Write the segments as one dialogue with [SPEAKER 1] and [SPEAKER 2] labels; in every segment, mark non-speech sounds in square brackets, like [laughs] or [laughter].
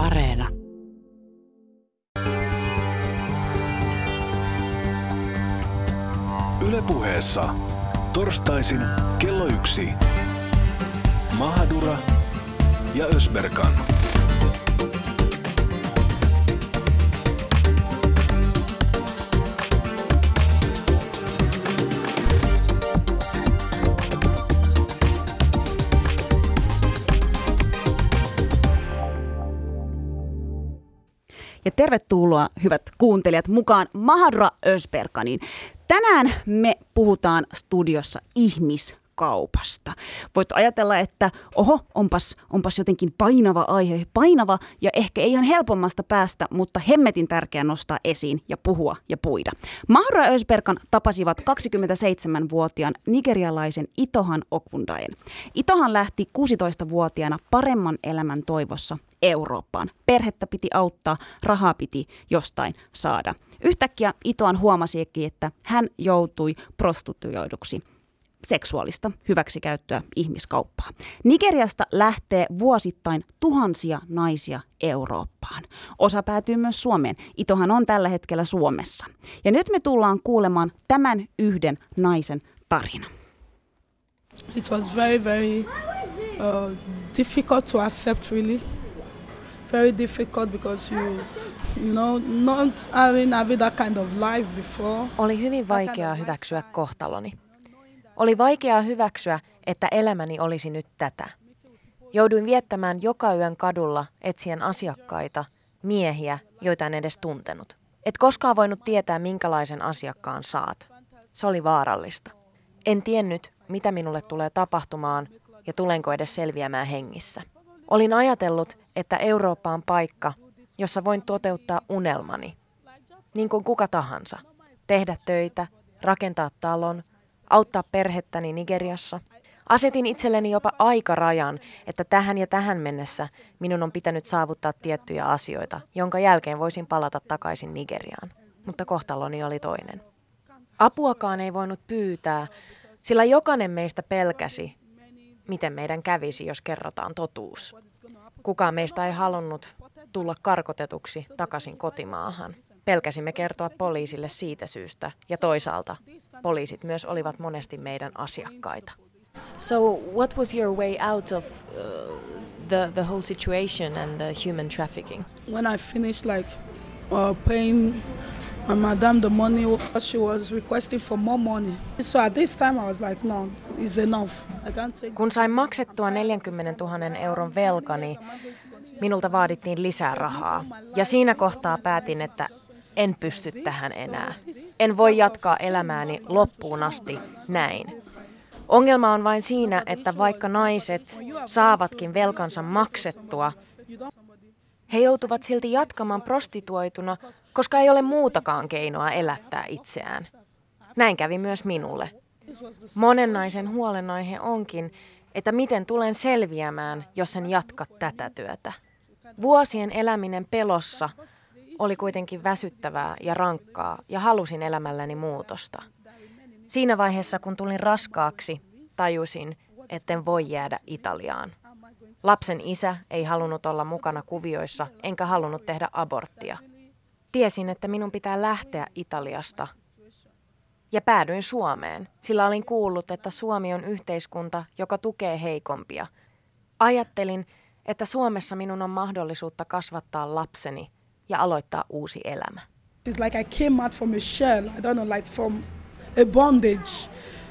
[SPEAKER 1] Areena.
[SPEAKER 2] Ylepuheessa torstaisin kello yksi. Mahadura ja Ösberkan.
[SPEAKER 3] Tervetuloa hyvät kuuntelijat mukaan Mahadra Ösberkaniin. Tänään me puhutaan studiossa ihmis kaupasta. Voit ajatella, että oho, onpas, onpas jotenkin painava aihe, painava ja ehkä ei ihan helpommasta päästä, mutta hemmetin tärkeä nostaa esiin ja puhua ja puida. Mahra Ösberkan tapasivat 27-vuotiaan nigerialaisen Itohan Okundaen. Itohan lähti 16-vuotiaana paremman elämän toivossa Eurooppaan. Perhettä piti auttaa, rahaa piti jostain saada. Yhtäkkiä Itoan huomasikin, että hän joutui prostituoiduksi seksuaalista hyväksikäyttöä ihmiskauppaa. Nigeriasta lähtee vuosittain tuhansia naisia Eurooppaan. Osa päätyy myös Suomeen. Itohan on tällä hetkellä Suomessa. Ja nyt me tullaan kuulemaan tämän yhden naisen tarina.
[SPEAKER 4] It was very, very uh, difficult to accept, really. Very difficult because you, you know, not having, having that kind of life before.
[SPEAKER 5] Oli hyvin vaikeaa hyväksyä kohtaloni. Oli vaikeaa hyväksyä, että elämäni olisi nyt tätä. Jouduin viettämään joka yön kadulla etsien asiakkaita, miehiä, joita en edes tuntenut. Et koskaan voinut tietää, minkälaisen asiakkaan saat. Se oli vaarallista. En tiennyt, mitä minulle tulee tapahtumaan ja tulenko edes selviämään hengissä. Olin ajatellut, että Eurooppa on paikka, jossa voin toteuttaa unelmani. Niin kuin kuka tahansa. Tehdä töitä, rakentaa talon, auttaa perhettäni Nigeriassa. Asetin itselleni jopa aikarajan, että tähän ja tähän mennessä minun on pitänyt saavuttaa tiettyjä asioita, jonka jälkeen voisin palata takaisin Nigeriaan. Mutta kohtaloni oli toinen. Apuakaan ei voinut pyytää, sillä jokainen meistä pelkäsi, miten meidän kävisi, jos kerrotaan totuus. Kukaan meistä ei halunnut tulla karkotetuksi takaisin kotimaahan. Pelkäsimme kertoa poliisille siitä syystä ja toisaalta poliisit myös olivat monesti meidän asiakkaita.
[SPEAKER 6] So what was your way out of uh, the, the whole situation and the human trafficking?
[SPEAKER 4] When I finished like uh, paying my madam the money, she was requesting for more money. So at this time I was like, no, it's enough. I can't take
[SPEAKER 5] Kun sain maksettua 40 000 euron velkani, minulta vaadittiin lisää rahaa. Ja siinä kohtaa päätin, että en pysty tähän enää. En voi jatkaa elämääni loppuun asti näin. Ongelma on vain siinä, että vaikka naiset saavatkin velkansa maksettua, he joutuvat silti jatkamaan prostituoituna, koska ei ole muutakaan keinoa elättää itseään. Näin kävi myös minulle. Monen naisen huolenaihe onkin, että miten tulen selviämään, jos en jatka tätä työtä. Vuosien eläminen pelossa oli kuitenkin väsyttävää ja rankkaa ja halusin elämälläni muutosta. Siinä vaiheessa, kun tulin raskaaksi, tajusin, etten voi jäädä Italiaan. Lapsen isä ei halunnut olla mukana kuvioissa, enkä halunnut tehdä aborttia. Tiesin, että minun pitää lähteä Italiasta. Ja päädyin Suomeen, sillä olin kuullut, että Suomi on yhteiskunta, joka tukee heikompia. Ajattelin, että Suomessa minun on mahdollisuutta kasvattaa lapseni ja aloittaa uusi elämä.
[SPEAKER 4] It's like I came out from a shell, I don't know, like from a bondage.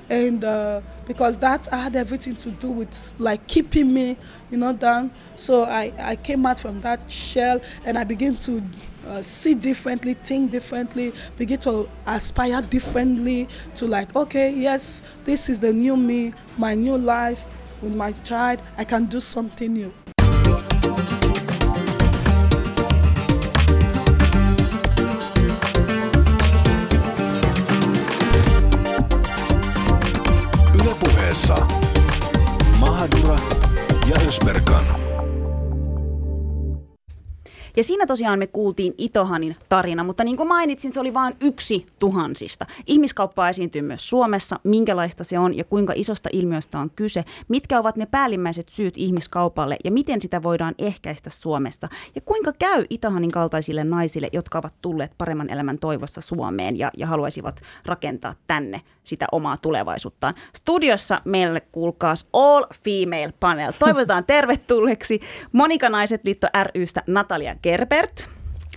[SPEAKER 4] And uh, because that had everything to do with like keeping me, you know, down. So I, I came out from that shell and I began to uh, see differently, think differently, begin to aspire differently to like, okay, yes, this is the new me, my new life with my child. I can do something new.
[SPEAKER 2] Ja
[SPEAKER 3] siinä tosiaan me kuultiin Itohanin tarina, mutta niin kuin mainitsin, se oli vain yksi tuhansista. Ihmiskauppaa esiintyy myös Suomessa, minkälaista se on ja kuinka isosta ilmiöstä on kyse, mitkä ovat ne päällimmäiset syyt ihmiskaupalle ja miten sitä voidaan ehkäistä Suomessa ja kuinka käy Itohanin kaltaisille naisille, jotka ovat tulleet paremman elämän toivossa Suomeen ja, ja haluaisivat rakentaa tänne sitä omaa tulevaisuuttaan. Studiossa meille kuulkaas All Female Panel. Toivotetaan [laughs] tervetulleeksi Monika Naiset liitto rystä Natalia Gerbert.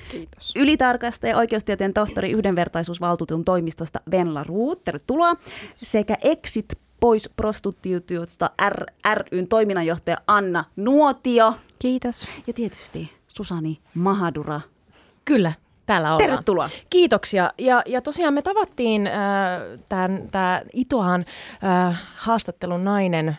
[SPEAKER 7] Kiitos.
[SPEAKER 3] Ylitarkastaja oikeustieteen tohtori yhdenvertaisuusvaltuutetun toimistosta Venla Ruut, tervetuloa. Sekä Exit pois prostituutiosta ryn toiminnanjohtaja Anna Nuotio.
[SPEAKER 8] Kiitos.
[SPEAKER 3] Ja tietysti Susani Mahadura.
[SPEAKER 9] Kyllä, täällä ollaan.
[SPEAKER 3] Tervetuloa.
[SPEAKER 9] Kiitoksia. Ja, ja tosiaan me tavattiin äh, tämä Itohan äh, haastattelun nainen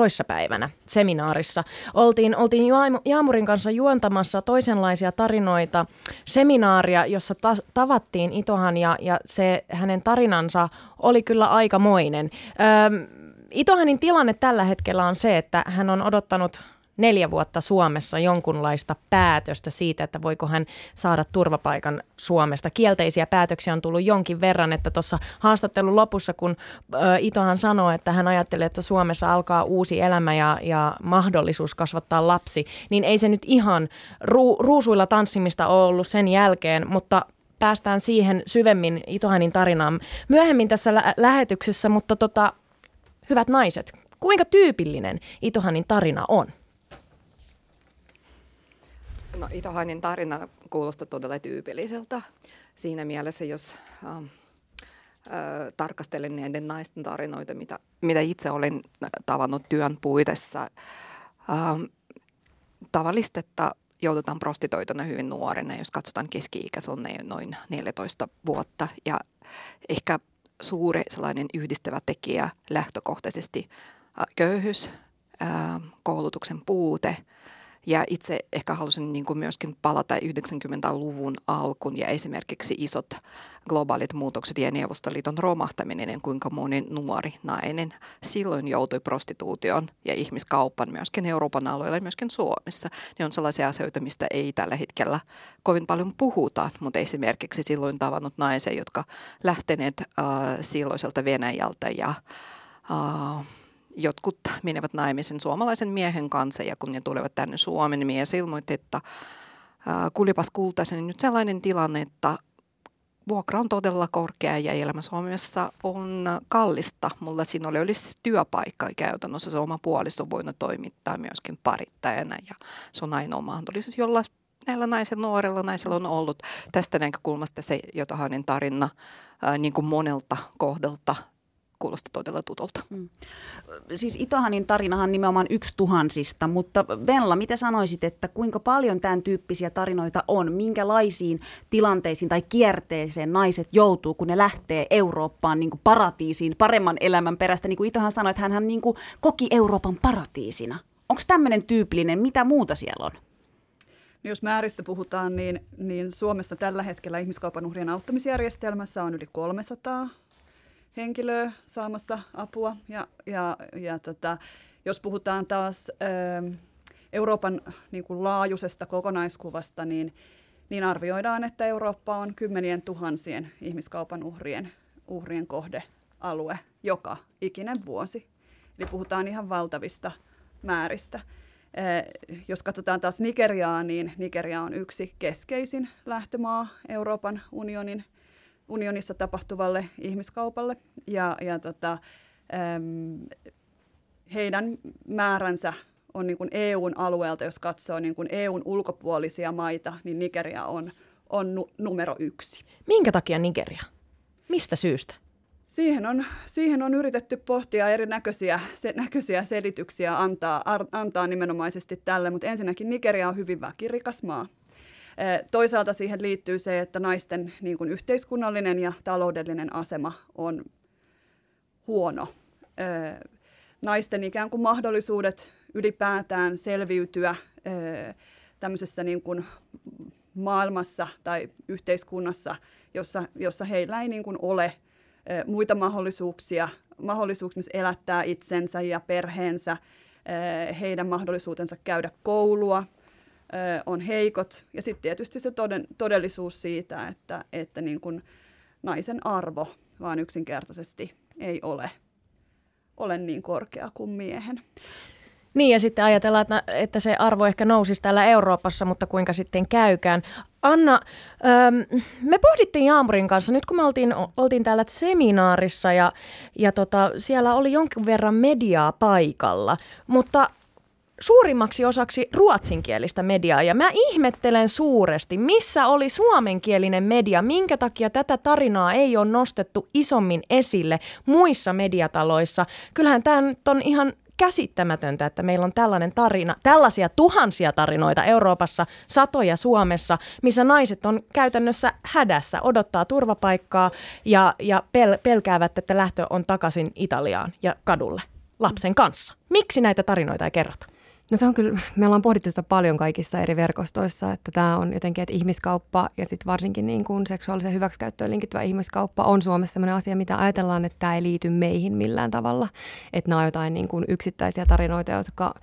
[SPEAKER 9] toissapäivänä seminaarissa. Oltiin, oltiin Jaamurin kanssa juontamassa toisenlaisia tarinoita seminaaria, jossa ta- tavattiin Itohan ja, ja se hänen tarinansa oli kyllä aikamoinen. Öm, Itohanin tilanne tällä hetkellä on se, että hän on odottanut neljä vuotta Suomessa jonkunlaista päätöstä siitä, että voiko hän saada turvapaikan Suomesta. Kielteisiä päätöksiä on tullut jonkin verran, että tuossa haastattelun lopussa, kun Itohan sanoi, että hän ajattelee, että Suomessa alkaa uusi elämä ja, ja mahdollisuus kasvattaa lapsi, niin ei se nyt ihan ru- ruusuilla tanssimista ole ollut sen jälkeen, mutta päästään siihen syvemmin Itohanin tarinaan myöhemmin tässä lä- lähetyksessä, mutta tota, hyvät naiset, kuinka tyypillinen Itohanin tarina on?
[SPEAKER 7] No Itohainin tarina kuulostaa todella tyypilliseltä siinä mielessä, jos äh, äh, tarkastelen näiden naisten tarinoita, mitä, mitä itse olen tavannut työn puitessa. Äh, tavallista, että joudutaan prostitoituna hyvin nuorena, jos katsotaan keski-ikä, se on noin 14 vuotta. Ja ehkä suuri sellainen yhdistävä tekijä lähtökohtaisesti äh, köyhyys, äh, koulutuksen puute – ja itse ehkä halusin niin kuin myöskin palata 90-luvun alkuun ja esimerkiksi isot globaalit muutokset ja Neuvostoliiton romahtaminen, kuinka moni nuori nainen silloin joutui prostituutioon ja ihmiskauppan myöskin Euroopan alueella ja myöskin Suomessa. Ne on sellaisia asioita, mistä ei tällä hetkellä kovin paljon puhuta, mutta esimerkiksi silloin tavannut naisia, jotka lähteneet äh, silloiselta Venäjältä ja äh, jotkut menevät naimisen suomalaisen miehen kanssa ja kun ne tulevat tänne Suomen, niin mies ilmoitti, että kulipas kultaisen niin nyt sellainen tilanne, että vuokra on todella korkea ja elämä Suomessa on kallista. Mulla siinä oli olisi työpaikka käytännössä, se oma puoliso voinut toimittaa myöskin parittajana ja se on ainoa mahdollisuus, jolla näillä naisilla, nuorella naisella on ollut tästä näkökulmasta se, jota hänen tarina ää, niin kuin monelta kohdalta kuulosti todella tutulta. Mm.
[SPEAKER 3] Siis Itohanin tarinahan nimenomaan yksi tuhansista, mutta Venla, mitä sanoisit, että kuinka paljon tämän tyyppisiä tarinoita on? Minkälaisiin tilanteisiin tai kierteeseen naiset joutuu, kun ne lähtee Eurooppaan niin kuin paratiisiin, paremman elämän perästä? Niin kuin Itohan sanoi, että hän niin kuin koki Euroopan paratiisina. Onko tämmöinen tyypillinen? Mitä muuta siellä on?
[SPEAKER 10] No jos määristä puhutaan, niin, niin Suomessa tällä hetkellä ihmiskaupan uhrien auttamisjärjestelmässä on yli 300 henkilöä saamassa apua. Ja, ja, ja tota, jos puhutaan taas ä, ähm, Euroopan niin kuin laajuisesta kokonaiskuvasta, niin, niin arvioidaan, että Eurooppa on kymmenien tuhansien ihmiskaupan uhrien, uhrien kohdealue joka ikinen vuosi. Eli puhutaan ihan valtavista määristä. Äh, jos katsotaan taas Nigeriaa, niin Nigeria on yksi keskeisin lähtömaa Euroopan unionin unionissa tapahtuvalle ihmiskaupalle. Ja, ja tota, äm, heidän määränsä on niin kuin EUn alueelta, jos katsoo niin kuin EUn ulkopuolisia maita, niin Nigeria on, on nu- numero yksi.
[SPEAKER 9] Minkä takia Nigeria? Mistä syystä?
[SPEAKER 10] Siihen on, siihen on yritetty pohtia erinäköisiä se, näköisiä selityksiä antaa, ar, antaa nimenomaisesti tälle, mutta ensinnäkin Nigeria on hyvin väkirikas maa. Toisaalta siihen liittyy se, että naisten niin kuin yhteiskunnallinen ja taloudellinen asema on huono. Naisten ikään kuin mahdollisuudet ylipäätään selviytyä tämmöisessä niin kuin maailmassa tai yhteiskunnassa, jossa, jossa heillä ei niin kuin ole muita mahdollisuuksia, mahdollisuuksia elättää itsensä ja perheensä, heidän mahdollisuutensa käydä koulua – on heikot. Ja sitten tietysti se toden, todellisuus siitä, että, että niin kuin naisen arvo vaan yksinkertaisesti ei ole, ole niin korkea kuin miehen.
[SPEAKER 9] Niin ja sitten ajatellaan, että, että se arvo ehkä nousisi täällä Euroopassa, mutta kuinka sitten käykään. Anna, ähm, me pohdittiin Jaamurin kanssa, nyt kun me oltiin, oltiin täällä seminaarissa ja, ja tota, siellä oli jonkin verran mediaa paikalla, mutta suurimmaksi osaksi ruotsinkielistä mediaa. Ja mä ihmettelen suuresti, missä oli suomenkielinen media, minkä takia tätä tarinaa ei ole nostettu isommin esille muissa mediataloissa. Kyllähän tämä on ihan käsittämätöntä, että meillä on tällainen tarina, tällaisia tuhansia tarinoita Euroopassa, satoja Suomessa, missä naiset on käytännössä hädässä, odottaa turvapaikkaa ja, ja pel- pelkäävät, että lähtö on takaisin Italiaan ja kadulle lapsen kanssa. Miksi näitä tarinoita ei kerrota?
[SPEAKER 8] No se on kyllä, [laughs] me ollaan pohdittu sitä paljon kaikissa eri verkostoissa, että tämä on jotenkin, että ihmiskauppa ja sitten varsinkin niin kuin seksuaalisen hyväksikäyttöön linkittyvä ihmiskauppa on Suomessa sellainen asia, mitä ajatellaan, että tämä ei liity meihin millään tavalla. Että nämä on jotain niin kuin yksittäisiä tarinoita, jotka,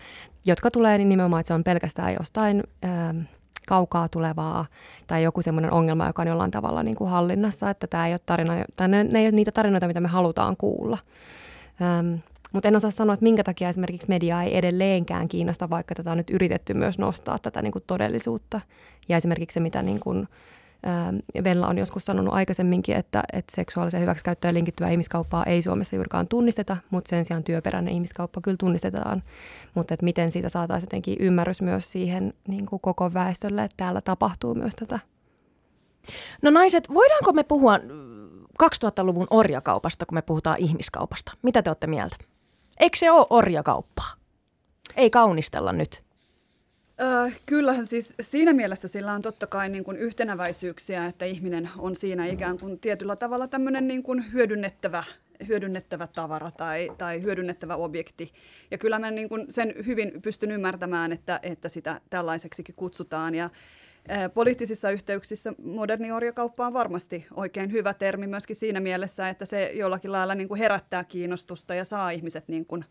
[SPEAKER 8] jotka tulee niin nimenomaan, että se on pelkästään jostain ää, kaukaa tulevaa tai joku semmoinen ongelma, joka on jollain tavalla niin kuin hallinnassa, että tämä ei ole tarina, tai ne, ne ei ole niitä tarinoita, mitä me halutaan kuulla. Ähm, mutta en osaa sanoa, että minkä takia esimerkiksi media ei edelleenkään kiinnosta, vaikka tätä on nyt yritetty myös nostaa tätä niin kuin todellisuutta. Ja esimerkiksi se, mitä niin kuin, ää, Vella on joskus sanonut aikaisemminkin, että, että seksuaalisen hyväksikäyttöön linkittyvää ihmiskauppaa ei Suomessa juurikaan tunnisteta, mutta sen sijaan työperäinen ihmiskauppa kyllä tunnistetaan. Mutta että miten siitä saataisiin jotenkin ymmärrys myös siihen niin kuin koko väestölle, että täällä tapahtuu myös tätä.
[SPEAKER 9] No naiset, voidaanko me puhua 2000-luvun orjakaupasta, kun me puhutaan ihmiskaupasta? Mitä te olette mieltä? Eikö se ole orjakauppaa? Ei kaunistella nyt.
[SPEAKER 10] Äh, kyllähän siis siinä mielessä sillä on totta kai niin kuin yhtenäväisyyksiä, että ihminen on siinä ikään kuin tietyllä tavalla tämmöinen niin kuin hyödynnettävä, hyödynnettävä tavara tai, tai hyödynnettävä objekti. Ja kyllä mä niin kuin sen hyvin pystyn ymmärtämään, että, että sitä tällaiseksikin kutsutaan. Ja Poliittisissa yhteyksissä moderni orjakauppa on varmasti oikein hyvä termi myöskin siinä mielessä, että se jollakin lailla niin kuin herättää kiinnostusta ja saa ihmiset niin kuin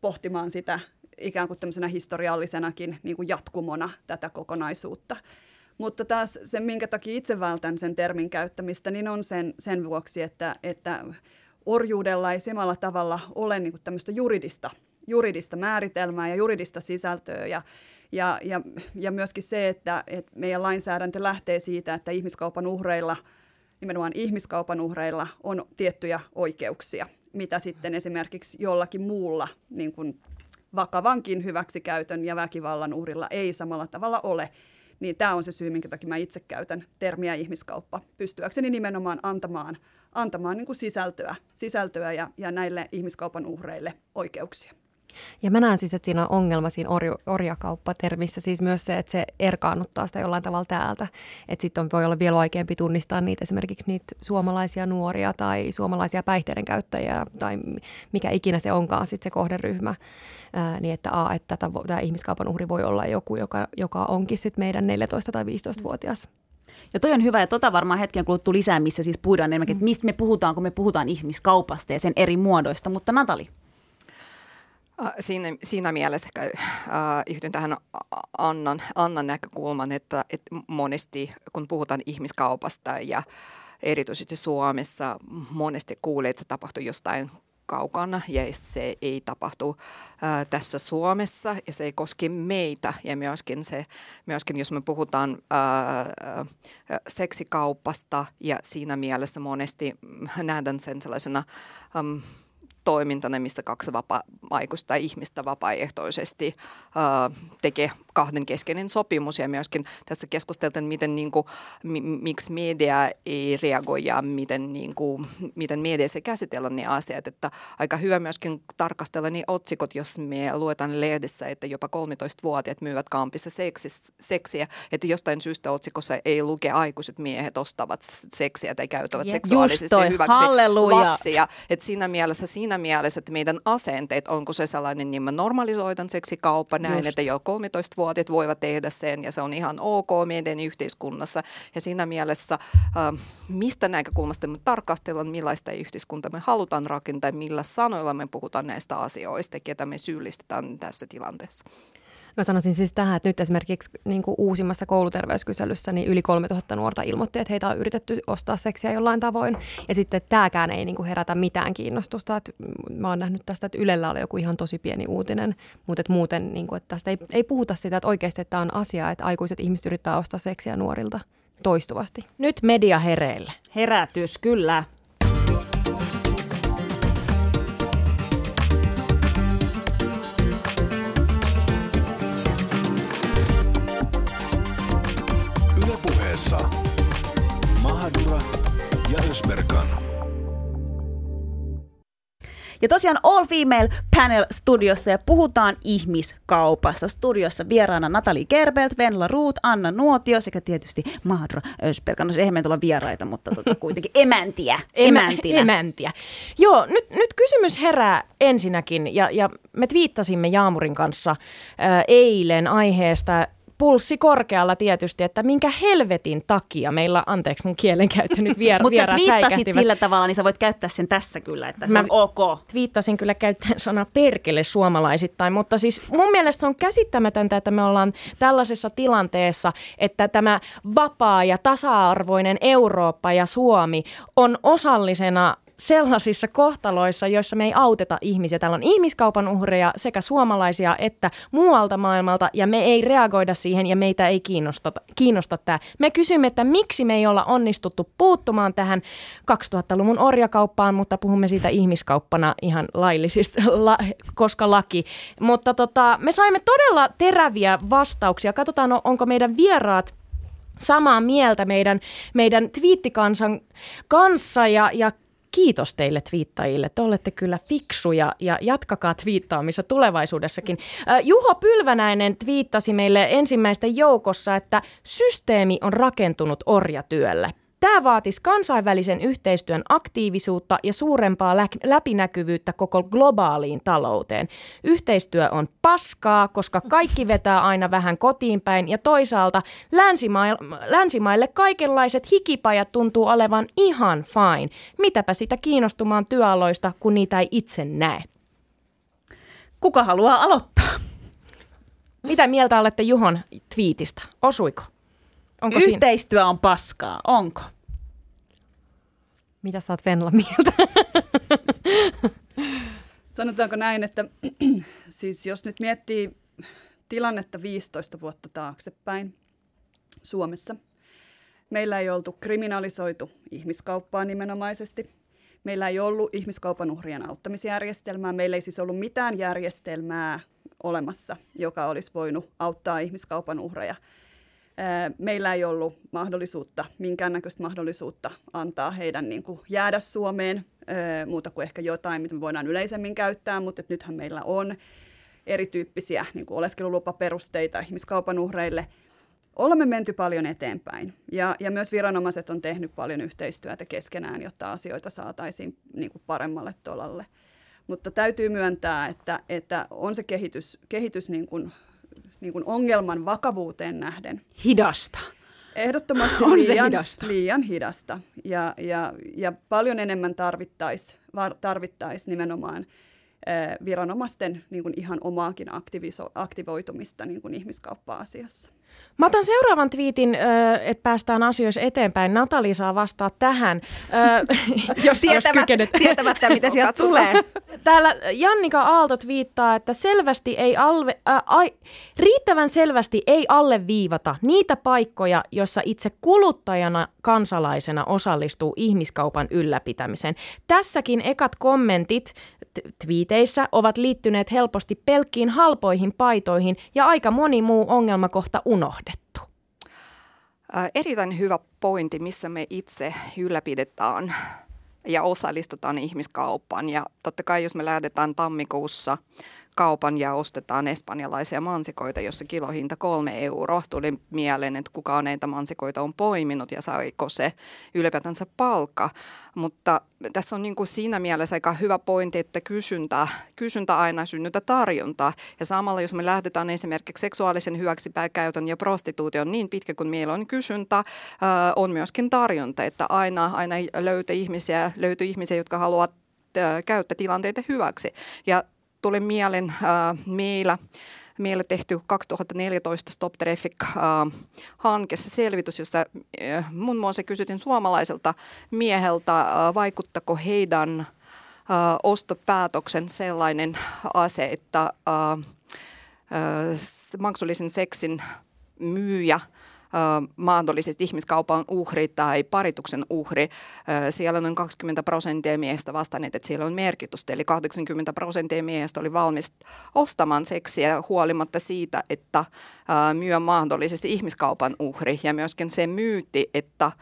[SPEAKER 10] pohtimaan sitä ikään kuin tämmöisenä historiallisenakin niin kuin jatkumona tätä kokonaisuutta. Mutta taas se, minkä takia itse vältän sen termin käyttämistä, niin on sen, sen vuoksi, että, että orjuudella ei samalla tavalla ole niin kuin tämmöistä juridista, juridista määritelmää ja juridista sisältöä. Ja ja, ja, ja myöskin se, että, että meidän lainsäädäntö lähtee siitä, että ihmiskaupan uhreilla, nimenomaan ihmiskaupan uhreilla, on tiettyjä oikeuksia, mitä sitten esimerkiksi jollakin muulla niin kuin vakavankin hyväksikäytön ja väkivallan uhrilla ei samalla tavalla ole. Niin tämä on se syy, minkä takia mä itse käytän termiä ihmiskauppa, pystyäkseni nimenomaan antamaan, antamaan niin kuin sisältöä, sisältöä ja, ja näille ihmiskaupan uhreille oikeuksia.
[SPEAKER 8] Ja mä näen siis, että siinä on ongelma siinä orju, orjakauppatermissä, siis myös se, että se erkaannuttaa sitä jollain tavalla täältä. Että sitten voi olla vielä vaikeampi tunnistaa niitä esimerkiksi niitä suomalaisia nuoria tai suomalaisia päihteiden käyttäjiä tai mikä ikinä se onkaan sitten se kohderyhmä. Ää, niin että, a, että tämä ihmiskaupan uhri voi olla joku, joka, joka onkin sitten meidän 14- tai 15-vuotias.
[SPEAKER 3] Ja toi on hyvä, ja tota varmaan hetken kuluttua lisää, missä siis puhutaan enemmänkin, että mistä me puhutaan, kun me puhutaan ihmiskaupasta ja sen eri muodoista. Mutta Natali.
[SPEAKER 7] Siinä, siinä mielessä äh, yhdyn tähän Annan, Annan näkökulman, että, että monesti kun puhutaan ihmiskaupasta ja erityisesti Suomessa monesti kuulee, että se tapahtuu jostain kaukana ja se ei tapahtu ää, tässä Suomessa. Ja se ei koske meitä ja myöskin, se, myöskin jos me puhutaan ää, seksikaupasta ja siinä mielessä monesti nähdään sen sellaisena äm, toimintana, missä kaksi vapaa-aikuista ihmistä vapaaehtoisesti tekee kahden keskeinen sopimus. Ja myöskin tässä keskusteltiin, miten, niin kuin, mi, miksi media ei reagoi ja miten, niin kuin, miten mediassa käsitellään ne asiat. Että aika hyvä myöskin tarkastella ne otsikot, jos me luetaan lehdessä, että jopa 13-vuotiaat myyvät kampissa seksis, seksiä. Että jostain syystä otsikossa ei luke aikuiset miehet ostavat seksiä tai käyttävät yeah. seksuaalisesti hyväksi Halleluja. lapsia. Että siinä mielessä siinä mielessä, että meidän asenteet, onko se sellainen, niin me normalisoitan seksikauppa näin, Just. että jo 13-vuotiaat voivat tehdä sen ja se on ihan ok meidän yhteiskunnassa. Ja siinä mielessä, äh, mistä näkökulmasta me tarkastellaan, millaista yhteiskuntaa me halutaan rakentaa, millä sanoilla me puhutaan näistä asioista, ketä me syyllistetään tässä tilanteessa.
[SPEAKER 8] Mä sanoisin siis tähän, että nyt esimerkiksi niin kuin uusimmassa kouluterveyskyselyssä niin yli 3000 nuorta ilmoitti, että heitä on yritetty ostaa seksiä jollain tavoin. Ja sitten tämäkään ei niin kuin herätä mitään kiinnostusta. Että mä oon nähnyt tästä, että Ylellä oli joku ihan tosi pieni uutinen, mutta että muuten niin kuin, että tästä ei, ei puhuta sitä, että oikeasti että tämä on asia, että aikuiset ihmiset yrittää ostaa seksiä nuorilta toistuvasti.
[SPEAKER 9] Nyt media hereille.
[SPEAKER 3] Herätys, kyllä.
[SPEAKER 2] Ja
[SPEAKER 3] tosiaan All Female Panel studiossa ja puhutaan ihmiskaupasta. Studiossa vieraana Natali Gerbelt, Venla Ruut, Anna Nuotio sekä tietysti Mahadra Ösberkan. No se eihän meitä olla vieraita, mutta tota, kuitenkin emäntiä. Emäntinä.
[SPEAKER 9] Emäntiä. Joo, nyt, nyt kysymys herää ensinnäkin, ja, ja me twiittasimme Jaamurin kanssa ää, eilen aiheesta, pulssi korkealla tietysti, että minkä helvetin takia meillä, anteeksi mun kielenkäyttö nyt vier, [laughs]
[SPEAKER 3] Mutta sä twiittasit sillä tavalla, niin sä voit käyttää sen tässä kyllä, että se
[SPEAKER 9] Mä-
[SPEAKER 3] on ok.
[SPEAKER 9] Twiittasin kyllä käyttäen sanaa perkele suomalaisittain, mutta siis mun mielestä se on käsittämätöntä, että me ollaan tällaisessa tilanteessa, että tämä vapaa ja tasa-arvoinen Eurooppa ja Suomi on osallisena sellaisissa kohtaloissa, joissa me ei auteta ihmisiä. Täällä on ihmiskaupan uhreja sekä suomalaisia että muualta maailmalta ja me ei reagoida siihen ja meitä ei kiinnosta, kiinnosta tämä. Me kysymme, että miksi me ei olla onnistuttu puuttumaan tähän 2000-luvun orjakauppaan, mutta puhumme siitä ihmiskauppana ihan laillisista, la, koska laki. Mutta tota, me saimme todella teräviä vastauksia. Katsotaan, on- onko meidän vieraat samaa mieltä meidän, meidän twiittikansan kanssa ja, ja kiitos teille twiittajille. Te olette kyllä fiksuja ja jatkakaa twiittaamista tulevaisuudessakin. Juho Pylvänäinen twiittasi meille ensimmäisten joukossa, että systeemi on rakentunut orjatyölle. Tämä vaatisi kansainvälisen yhteistyön aktiivisuutta ja suurempaa lä- läpinäkyvyyttä koko globaaliin talouteen. Yhteistyö on paskaa, koska kaikki vetää aina vähän kotiin päin ja toisaalta länsimaille, länsimaille kaikenlaiset hikipajat tuntuu olevan ihan fine. Mitäpä sitä kiinnostumaan työaloista, kun niitä ei itse näe.
[SPEAKER 3] Kuka haluaa aloittaa?
[SPEAKER 9] Mitä mieltä olette Juhon twiitistä? Osuiko? Onko siinä?
[SPEAKER 3] Yhteistyö on paskaa, onko?
[SPEAKER 8] Mitä sä oot Venla mieltä? [laughs]
[SPEAKER 10] Sanotaanko näin, että [clears throat] siis jos nyt miettii tilannetta 15 vuotta taaksepäin Suomessa, meillä ei oltu kriminalisoitu ihmiskauppaa nimenomaisesti. Meillä ei ollut ihmiskaupan uhrien auttamisjärjestelmää. Meillä ei siis ollut mitään järjestelmää olemassa, joka olisi voinut auttaa ihmiskaupan uhreja. Meillä ei ollut mahdollisuutta, minkäännäköistä mahdollisuutta antaa heidän niin kuin, jäädä Suomeen, muuta kuin ehkä jotain, mitä me voidaan yleisemmin käyttää, mutta et nythän meillä on erityyppisiä niin kuin oleskelulupaperusteita ihmiskaupan uhreille. Olemme menty paljon eteenpäin ja, ja myös viranomaiset on tehnyt paljon yhteistyötä keskenään, jotta asioita saataisiin niin kuin paremmalle tolalle. Mutta täytyy myöntää, että, että on se kehitys, kehitys niin kuin, niin kuin ongelman vakavuuteen nähden
[SPEAKER 3] Hidasta.
[SPEAKER 10] Ehdottomasti
[SPEAKER 3] On se
[SPEAKER 10] liian,
[SPEAKER 3] hidasta.
[SPEAKER 10] liian hidasta. Ja, ja, ja paljon enemmän tarvittaisiin tarvittais nimenomaan eh, viranomaisten niin kuin ihan omaakin aktiviso, aktivoitumista niin kuin ihmiskauppa-asiassa.
[SPEAKER 9] Mä otan seuraavan twiitin, että päästään asioissa eteenpäin. Natali saa vastaa tähän, [laughs] jos, jos
[SPEAKER 3] Tietämättä,
[SPEAKER 9] kykenet.
[SPEAKER 3] tietämättä mitä [laughs] sieltä
[SPEAKER 7] Katsotaan.
[SPEAKER 3] tulee.
[SPEAKER 9] Täällä Jannika Aalto viittaa, että selvästi ei alve, ää, ai, riittävän selvästi ei alleviivata niitä paikkoja, joissa itse kuluttajana kansalaisena osallistuu ihmiskaupan ylläpitämiseen. Tässäkin ekat kommentit twiiteissä ovat liittyneet helposti pelkkiin halpoihin paitoihin ja aika moni muu ongelmakohta unohdettu.
[SPEAKER 7] Erittäin hyvä pointti, missä me itse ylläpidetään ja osallistutaan ihmiskauppaan. Ja totta kai, jos me lähdetään tammikuussa kaupan ja ostetaan espanjalaisia mansikoita, jossa kilohinta kolme euroa, tuli mieleen, että kuka näitä mansikoita on poiminut ja saiko se ylipäätänsä palkka. Mutta tässä on niin kuin siinä mielessä aika hyvä pointti, että kysyntä, kysyntä aina synnytä tarjontaa. Ja samalla, jos me lähdetään esimerkiksi seksuaalisen hyväksikäytön ja prostituution niin pitkä kuin meillä on kysyntä, on myöskin tarjonta, että aina, aina löytyy ihmisiä, löytyy ihmisiä, jotka haluavat ää, käyttää tilanteita hyväksi. Ja tuli mieleen ää, meillä meillä tehty 2014 Stop Traffic-hankkeessa selvitys, jossa muun muassa kysytin suomalaiselta mieheltä, vaikuttako heidän ostopäätöksen sellainen ase, että maksullisen seksin myyjä – mahdollisesti ihmiskaupan uhri tai parituksen uhri, siellä noin 20 prosenttia miehistä vastanneet, että siellä on merkitystä. Eli 80 prosenttia miehistä oli valmis ostamaan seksiä huolimatta siitä, että myö mahdollisesti ihmiskaupan uhri. Ja myöskin se myytti, että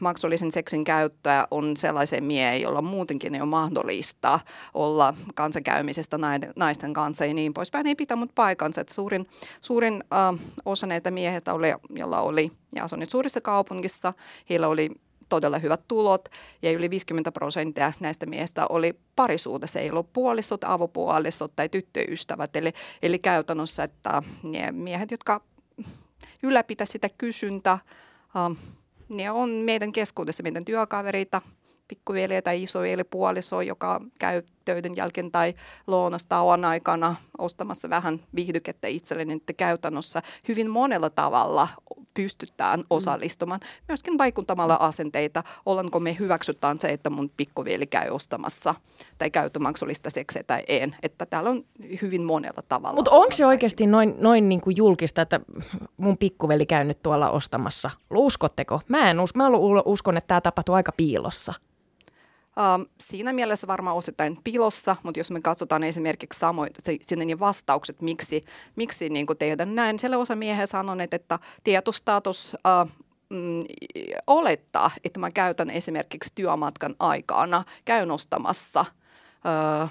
[SPEAKER 7] maksullisen seksin käyttöä on sellaisen miehen, jolla muutenkin ei ole mahdollista olla kanssakäymisestä naisten kanssa ja niin poispäin. Ei pitänyt paikansa. Että suurin suurin äh, osa näitä miehistä, oli, jolla oli ja asunut suurissa kaupungissa, heillä oli todella hyvät tulot ja yli 50 prosenttia näistä miehistä oli parisuudessa, ei ollut puolisot, avopuolisot tai tyttöystävät. Eli, eli käytännössä, että ne miehet, jotka ylläpitä sitä kysyntää, ne on meidän keskuudessa meidän työkavereita, pikkuveli tai isoveli puoliso, joka käy töiden jälkeen tai lounastauon aikana ostamassa vähän viihdykettä itselleen, että käytännössä hyvin monella tavalla pystytään mm. osallistumaan. Myöskin vaikuttamalla asenteita, ollaanko me hyväksytään se, että mun pikkuveli käy ostamassa tai käytömaksullista seksiä tai en. Että täällä on hyvin monella tavalla.
[SPEAKER 9] Mutta onko se oikeasti noin, noin niin kuin julkista, että mun pikkuveli käy nyt tuolla ostamassa? Uskotteko? Mä en usko. Mä uskon, että tämä tapahtuu aika piilossa.
[SPEAKER 7] Um, siinä mielessä varmaan osittain pilossa, mutta jos me katsotaan esimerkiksi samoin sinne niin vastaukset, miksi, miksi niin kuin tehdään näin. Siellä osa miehiä sanoneet, että tietostatus uh, olettaa, että mä käytän esimerkiksi työmatkan aikana, käyn ostamassa uh,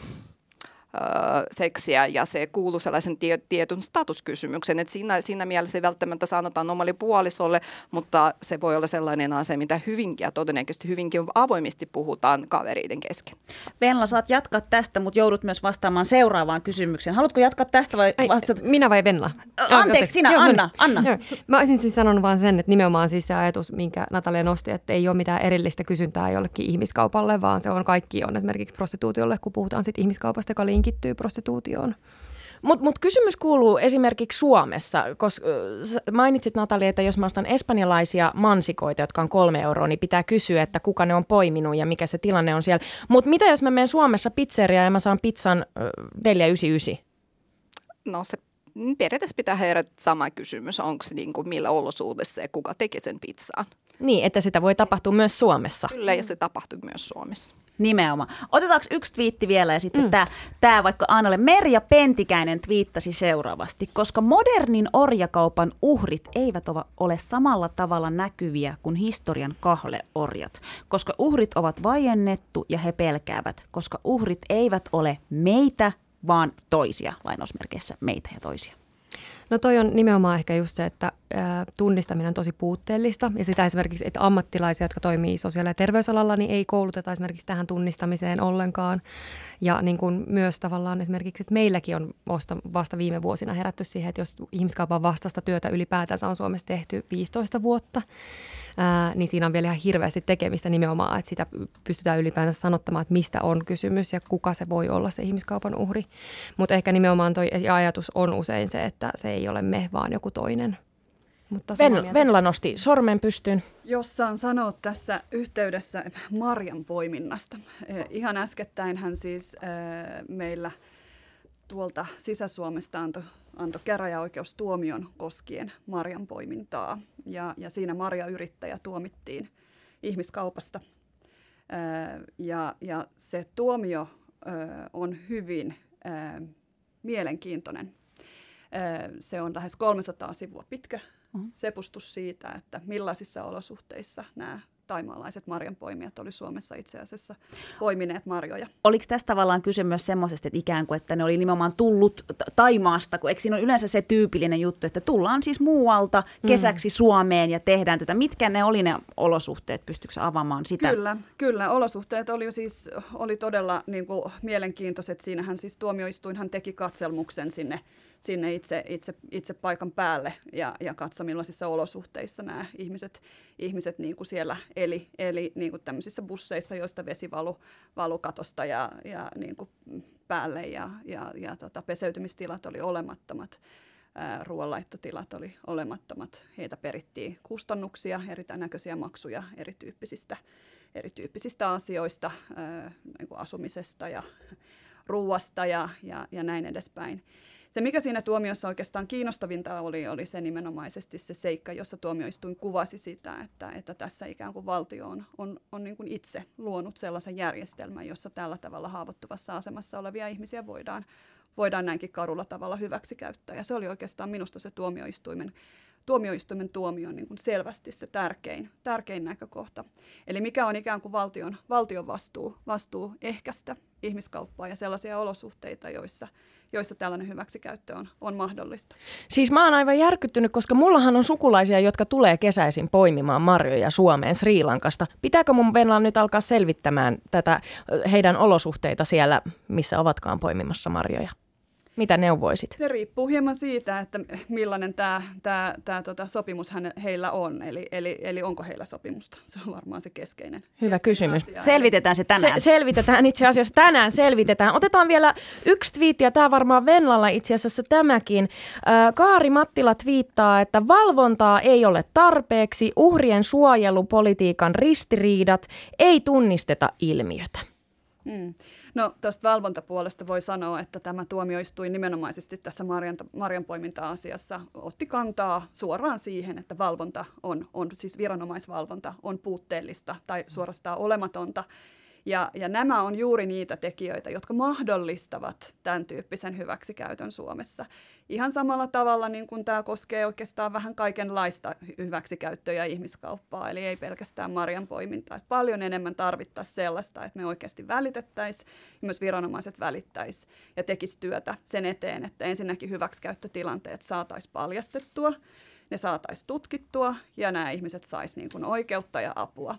[SPEAKER 7] seksiä ja se kuuluu sellaisen tie, tietyn statuskysymyksen. Et siinä, siinä mielessä ei välttämättä sanotaan omalle puolisolle, mutta se voi olla sellainen asia, mitä hyvinkin ja todennäköisesti hyvinkin avoimesti puhutaan kavereiden kesken.
[SPEAKER 3] Venla, saat jatkaa tästä, mutta joudut myös vastaamaan seuraavaan kysymykseen. Haluatko jatkaa tästä vai
[SPEAKER 8] Ai, vastata? Minä vai Venla?
[SPEAKER 3] Anteeksi, sinä, Joo, Anna. Anna. Joo.
[SPEAKER 8] Mä olisin siis sanonut vaan sen, että nimenomaan siis se ajatus, minkä Natalia nosti, että ei ole mitään erillistä kysyntää jollekin ihmiskaupalle, vaan se on kaikki on esimerkiksi prostituutiolle, kun puhutaan sit ihmiskaupasta, joka linkittyy prostituutioon.
[SPEAKER 9] Mutta mut kysymys kuuluu esimerkiksi Suomessa, koska mainitsit Natalia, että jos mä ostan espanjalaisia mansikoita, jotka on kolme euroa, niin pitää kysyä, että kuka ne on poiminut ja mikä se tilanne on siellä. Mutta mitä jos mä menen Suomessa pizzeriaan ja mä saan pizzan 499?
[SPEAKER 7] No se periaatteessa pitää herätä sama kysymys, onko se niin kuin millä olosuudessa ja kuka teki sen pizzaan.
[SPEAKER 9] Niin, että sitä voi tapahtua myös Suomessa.
[SPEAKER 7] Kyllä, ja se tapahtuu myös Suomessa.
[SPEAKER 3] Nimenomaan. Otetaanko yksi twiitti vielä ja sitten mm. tämä, tämä vaikka Annalle. Merja Pentikäinen twiittasi seuraavasti. Koska modernin orjakaupan uhrit eivät ole samalla tavalla näkyviä kuin historian kahleorjat. Koska uhrit ovat vaiennettu ja he pelkäävät. Koska uhrit eivät ole meitä, vaan toisia, lainausmerkeissä meitä ja toisia.
[SPEAKER 8] No toi on nimenomaan ehkä just se, että tunnistaminen on tosi puutteellista ja sitä esimerkiksi, että ammattilaisia, jotka toimii sosiaali- ja terveysalalla, niin ei kouluteta esimerkiksi tähän tunnistamiseen ollenkaan. Ja niin kuin myös tavallaan esimerkiksi, että meilläkin on vasta viime vuosina herätty siihen, että jos ihmiskaupan vastaista työtä ylipäätänsä on Suomessa tehty 15 vuotta, ää, niin siinä on vielä ihan hirveästi tekemistä nimenomaan, että sitä pystytään ylipäänsä sanottamaan, että mistä on kysymys ja kuka se voi olla se ihmiskaupan uhri. Mutta ehkä nimenomaan tuo ajatus on usein se, että se ei ole me, vaan joku toinen.
[SPEAKER 9] Mutta Ven, Venla nosti sormen pystyyn.
[SPEAKER 10] Jos saan sanoa tässä yhteydessä Marjan poiminnasta. Ihan äskettäin hän siis eh, meillä tuolta Sisä-Suomesta antoi anto käräjäoikeustuomion koskien Marjan poimintaa. Ja, ja siinä Marja-yrittäjä tuomittiin ihmiskaupasta. Eh, ja, ja se tuomio on hyvin mielenkiintoinen. Se on lähes 300 sivua pitkä mm-hmm. sepustus siitä, että millaisissa olosuhteissa nämä taimaalaiset marjanpoimijat oli Suomessa itse asiassa poimineet marjoja.
[SPEAKER 3] Oliko tässä tavallaan kyse myös semmoisesta, että ikään kuin, että ne oli nimenomaan tullut Taimaasta, kun eikö siinä ole yleensä se tyypillinen juttu, että tullaan siis muualta mm. kesäksi mm. Suomeen ja tehdään tätä. Mitkä ne oli ne olosuhteet? Pystyykö avaamaan sitä?
[SPEAKER 10] Kyllä, kyllä. Olosuhteet oli siis oli todella niin kuin, mielenkiintoiset. Siinähän siis tuomioistuinhan teki katselmuksen sinne sinne itse, itse, itse paikan päälle ja, ja katso millaisissa olosuhteissa nämä ihmiset, ihmiset niin kuin siellä eli, eli niin kuin tämmöisissä busseissa, joista vesi valu, valu katosta ja, ja niin kuin päälle ja, ja, ja tota, peseytymistilat oli olemattomat. ruoanlaittotilat oli olemattomat. Heitä perittiin kustannuksia, eri näköisiä maksuja erityyppisistä, erityyppisistä asioista, niin kuin asumisesta ja ruuasta ja, ja, ja näin edespäin. Se, mikä siinä tuomiossa oikeastaan kiinnostavinta oli, oli se nimenomaisesti se seikka, jossa tuomioistuin kuvasi sitä, että, että tässä ikään kuin valtio on, on, on niin kuin itse luonut sellaisen järjestelmän, jossa tällä tavalla haavoittuvassa asemassa olevia ihmisiä voidaan, voidaan näinkin karulla tavalla hyväksikäyttää. Ja se oli oikeastaan minusta se tuomioistuimen tuomioistuimen tuomio on niin kuin selvästi se tärkein, tärkein näkökohta. Eli mikä on ikään kuin valtion, valtion vastuu, vastuu ehkäistä ihmiskauppaa ja sellaisia olosuhteita, joissa, joissa tällainen hyväksikäyttö on, on mahdollista.
[SPEAKER 9] Siis mä oon aivan järkyttynyt, koska mullahan on sukulaisia, jotka tulee kesäisin poimimaan marjoja Suomeen Sri Lankasta. Pitääkö mun Venla nyt alkaa selvittämään tätä heidän olosuhteita siellä, missä ovatkaan poimimassa marjoja? Mitä neuvoisit?
[SPEAKER 10] Se riippuu hieman siitä, että millainen tämä, tämä, tämä tota, sopimus hän, heillä on. Eli, eli, eli onko heillä sopimusta? Se on varmaan se keskeinen.
[SPEAKER 9] Hyvä
[SPEAKER 10] keskeinen
[SPEAKER 9] kysymys.
[SPEAKER 10] Asia.
[SPEAKER 3] Selvitetään se tänään.
[SPEAKER 9] Se, selvitetään itse asiassa tänään, selvitetään. Otetaan vielä yksi twiitti, ja tämä varmaan Venlalla itse asiassa tämäkin. Kaari Mattila twiittaa, että valvontaa ei ole tarpeeksi, uhrien suojelupolitiikan ristiriidat, ei tunnisteta ilmiötä.
[SPEAKER 10] Hmm. No tuosta valvontapuolesta voi sanoa, että tämä tuomioistuin nimenomaisesti tässä marjan, marjanpoiminta-asiassa otti kantaa suoraan siihen, että valvonta on, on, siis viranomaisvalvonta on puutteellista tai suorastaan olematonta. Ja, ja nämä on juuri niitä tekijöitä, jotka mahdollistavat tämän tyyppisen hyväksikäytön Suomessa. Ihan samalla tavalla niin kuin tämä koskee oikeastaan vähän kaikenlaista hyväksikäyttöä ja ihmiskauppaa, eli ei pelkästään marjan poimintaa. Että paljon enemmän tarvittaisiin sellaista, että me oikeasti välitettäisiin ja myös viranomaiset välittäisiin ja tekisi työtä sen eteen, että ensinnäkin hyväksikäyttötilanteet saataisiin paljastettua, ne saataisiin tutkittua ja nämä ihmiset saisivat niin oikeutta ja apua.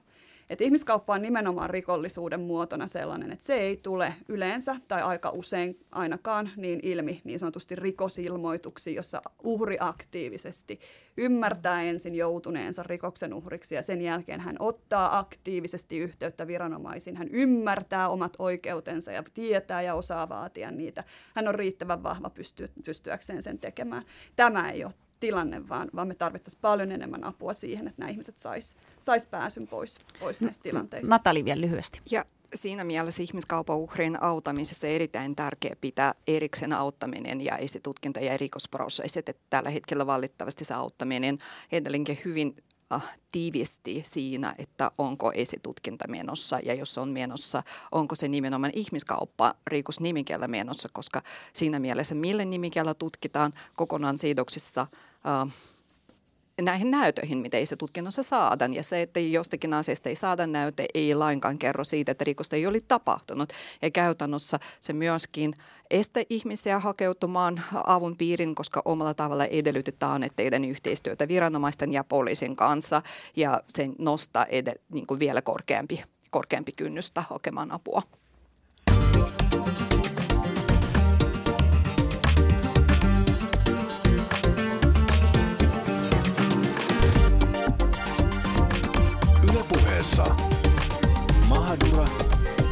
[SPEAKER 10] Et ihmiskauppa on nimenomaan rikollisuuden muotona sellainen, että se ei tule yleensä tai aika usein ainakaan niin ilmi niin sanotusti rikosilmoituksi, jossa uhri aktiivisesti ymmärtää ensin joutuneensa rikoksen uhriksi ja sen jälkeen hän ottaa aktiivisesti yhteyttä viranomaisiin. Hän ymmärtää omat oikeutensa ja tietää ja osaa vaatia niitä. Hän on riittävän vahva pysty, pystyäkseen sen tekemään. Tämä ei ole tilanne, vaan, vaan me tarvittaisiin paljon enemmän apua siihen, että nämä ihmiset sais, sais pääsyn pois, pois näistä tilanteista.
[SPEAKER 3] Natali vielä lyhyesti.
[SPEAKER 7] Ja siinä mielessä ihmiskaupan uhrien auttamisessa erittäin tärkeää pitää erikseen auttaminen ja esitutkinta ja rikosprosessit. Että tällä hetkellä valitettavasti se auttaminen edelleenkin hyvin tiivisti siinä, että onko esitutkinta menossa ja jos on menossa, onko se nimenomaan ihmiskauppa rikosnimikellä menossa, koska siinä mielessä millä nimikellä tutkitaan kokonaan sidoksissa äh, näihin näytöihin, mitä tutkinnossa saadaan. Ja se, että jostakin asiasta ei saada näyte, ei lainkaan kerro siitä, että rikosta ei ole tapahtunut. Ja käytännössä se myöskin este ihmisiä hakeutumaan avun piirin, koska omalla tavalla edellytetään, teidän yhteistyötä viranomaisten ja poliisin kanssa ja sen nostaa edel, niin kuin vielä korkeampi, korkeampi kynnystä hakemaan apua.
[SPEAKER 2] Puheessa Mahadura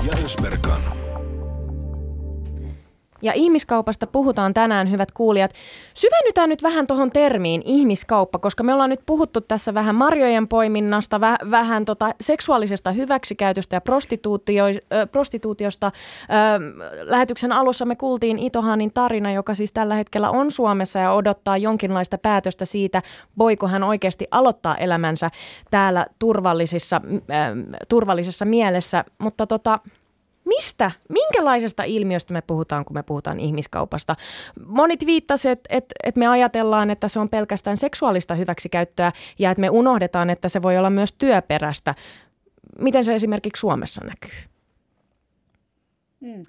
[SPEAKER 2] ja Ösberkan.
[SPEAKER 9] Ja ihmiskaupasta puhutaan tänään, hyvät kuulijat. Syvennytään nyt vähän tuohon termiin ihmiskauppa, koska me ollaan nyt puhuttu tässä vähän marjojen poiminnasta, väh- vähän tota seksuaalisesta hyväksikäytöstä ja prostituutio- prostituutiosta. Äh, lähetyksen alussa me kuultiin Itohanin tarina, joka siis tällä hetkellä on Suomessa ja odottaa jonkinlaista päätöstä siitä, voiko hän oikeasti aloittaa elämänsä täällä turvallisissa, äh, turvallisessa mielessä. Mutta tota, mistä, minkälaisesta ilmiöstä me puhutaan, kun me puhutaan ihmiskaupasta? Monit viittasivat, että, että, että me ajatellaan, että se on pelkästään seksuaalista hyväksikäyttöä ja että me unohdetaan, että se voi olla myös työperäistä. Miten se esimerkiksi Suomessa näkyy?
[SPEAKER 10] Hmm.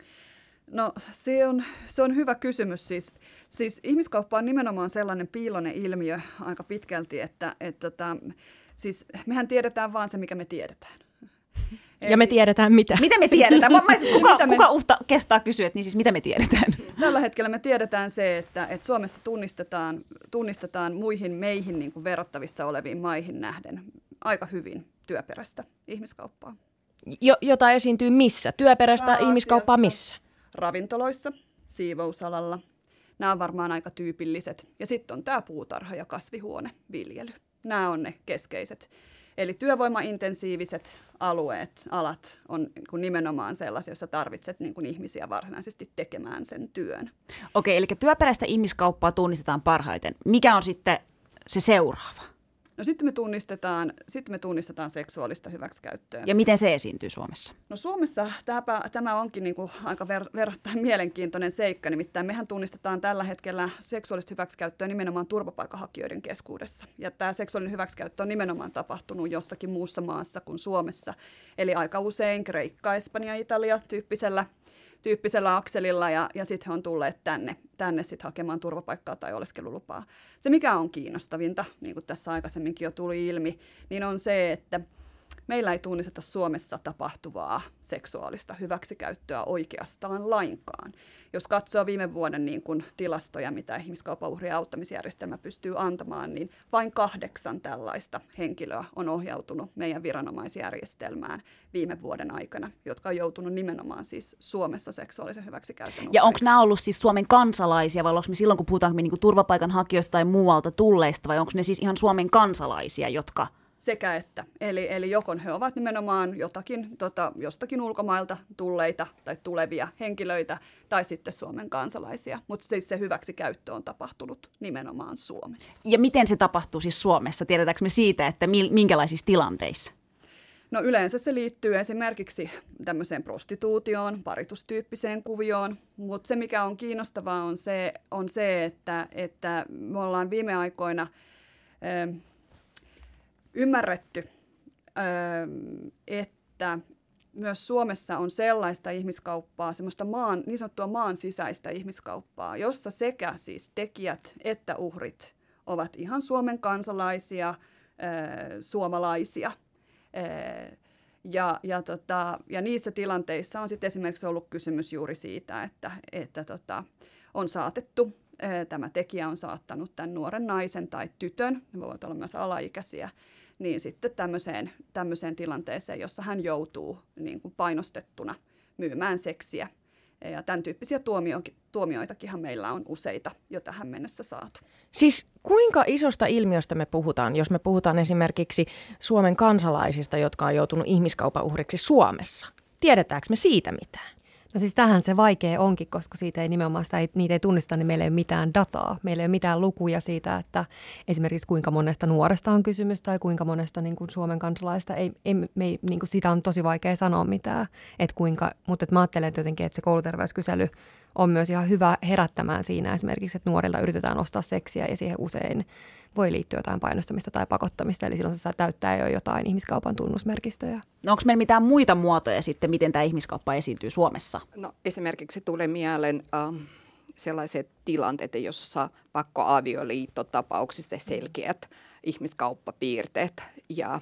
[SPEAKER 10] No se on, se on hyvä kysymys. Siis, siis ihmiskauppa on nimenomaan sellainen piilonen ilmiö aika pitkälti, että, että, että siis mehän tiedetään vaan se, mikä me tiedetään.
[SPEAKER 9] Ja me tiedetään mitä.
[SPEAKER 3] Mitä me tiedetään? Mä, mä, kuka, [laughs] mitä me... kuka uhta kestää kysyä, että niin siis mitä me tiedetään?
[SPEAKER 10] Tällä hetkellä me tiedetään se, että, että Suomessa tunnistetaan, tunnistetaan muihin meihin niin kuin verrattavissa oleviin maihin nähden aika hyvin työperäistä ihmiskauppaa.
[SPEAKER 9] Jo, jota esiintyy missä? Työperäistä Pääasiassa, ihmiskauppaa missä?
[SPEAKER 10] ravintoloissa, siivousalalla. Nämä on varmaan aika tyypilliset. Ja sitten on tämä puutarha- ja kasvihuoneviljely. Nämä on ne keskeiset. Eli työvoimaintensiiviset alueet, alat on niin nimenomaan sellaisia, joissa tarvitset niin kuin ihmisiä varsinaisesti tekemään sen työn.
[SPEAKER 3] Okei, eli työperäistä ihmiskauppaa tunnistetaan parhaiten. Mikä on sitten se seuraava?
[SPEAKER 10] No sitten me tunnistetaan, sitten me tunnistetaan seksuaalista hyväksikäyttöä.
[SPEAKER 3] Ja miten se esiintyy Suomessa?
[SPEAKER 10] No Suomessa tämä, tämä onkin niin kuin aika ver, verrattain mielenkiintoinen seikka, nimittäin mehän tunnistetaan tällä hetkellä seksuaalista hyväksikäyttöä nimenomaan turvapaikanhakijoiden keskuudessa. Ja tämä seksuaalinen hyväksikäyttö on nimenomaan tapahtunut jossakin muussa maassa kuin Suomessa. Eli aika usein Kreikka, Espanja, Italia tyyppisellä tyyppisellä akselilla ja, ja sitten he on tulleet tänne, tänne sit hakemaan turvapaikkaa tai oleskelulupaa. Se, mikä on kiinnostavinta, niin kuin tässä aikaisemminkin jo tuli ilmi, niin on se, että – meillä ei tunnisteta Suomessa tapahtuvaa seksuaalista hyväksikäyttöä oikeastaan lainkaan. Jos katsoo viime vuoden niin kuin tilastoja, mitä ihmiskaupan uhrien auttamisjärjestelmä pystyy antamaan, niin vain kahdeksan tällaista henkilöä on ohjautunut meidän viranomaisjärjestelmään viime vuoden aikana, jotka on joutunut nimenomaan siis Suomessa seksuaalisen hyväksikäytön
[SPEAKER 3] Ja onko nämä ollut siis Suomen kansalaisia vai onko me silloin, kun puhutaan niin turvapaikanhakijoista tai muualta tulleista, vai onko ne siis ihan Suomen kansalaisia, jotka –
[SPEAKER 10] sekä että. Eli, eli joko he ovat nimenomaan jotakin, tota, jostakin ulkomailta tulleita tai tulevia henkilöitä, tai sitten Suomen kansalaisia. Mutta siis se hyväksikäyttö on tapahtunut nimenomaan Suomessa.
[SPEAKER 3] Ja miten se tapahtuu siis Suomessa? Tiedetäänkö me siitä, että minkälaisissa tilanteissa?
[SPEAKER 10] No yleensä se liittyy esimerkiksi tämmöiseen prostituutioon, paritustyyppiseen kuvioon, mutta se mikä on kiinnostavaa on se, on se että, että me ollaan viime aikoina... Äh, ymmärretty, että myös Suomessa on sellaista ihmiskauppaa, semmoista maan, niin sanottua maan sisäistä ihmiskauppaa, jossa sekä siis tekijät että uhrit ovat ihan Suomen kansalaisia, suomalaisia. Ja, ja, tota, ja niissä tilanteissa on sitten esimerkiksi ollut kysymys juuri siitä, että, että tota, on saatettu, tämä tekijä on saattanut tämän nuoren naisen tai tytön, ne voivat olla myös alaikäisiä, niin sitten tämmöiseen, tämmöiseen tilanteeseen, jossa hän joutuu niin kuin painostettuna myymään seksiä. Ja tämän tyyppisiä tuomio, tuomioitakinhan meillä on useita jo tähän mennessä saatu.
[SPEAKER 9] Siis kuinka isosta ilmiöstä me puhutaan, jos me puhutaan esimerkiksi Suomen kansalaisista, jotka on joutunut ihmiskaupan uhriksi Suomessa? Tiedetäänkö me siitä mitään?
[SPEAKER 8] No siis tähän se vaikea onkin, koska siitä ei nimenomaan sitä ei, niitä ei tunnista, niin meillä ei ole mitään dataa. Meillä ei ole mitään lukuja siitä, että esimerkiksi kuinka monesta nuoresta on kysymys tai kuinka monesta niin kuin Suomen kansalaista. Ei, ei, me ei, niin kuin sitä on tosi vaikea sanoa mitään. Et kuinka, mutta et mä ajattelen että jotenkin, että se kouluterveyskysely on myös ihan hyvä herättämään siinä esimerkiksi, että nuorilta yritetään ostaa seksiä ja siihen usein voi liittyä jotain painostamista tai pakottamista, eli silloin se täyttää jo jotain ihmiskaupan tunnusmerkistöjä.
[SPEAKER 3] No onko meillä mitään muita muotoja sitten, miten tämä ihmiskauppa esiintyy Suomessa?
[SPEAKER 7] No esimerkiksi tulee mieleen äh, sellaiset tilanteet, jossa pakkoavioliittotapauksissa selkeät ihmiskauppapiirteet ja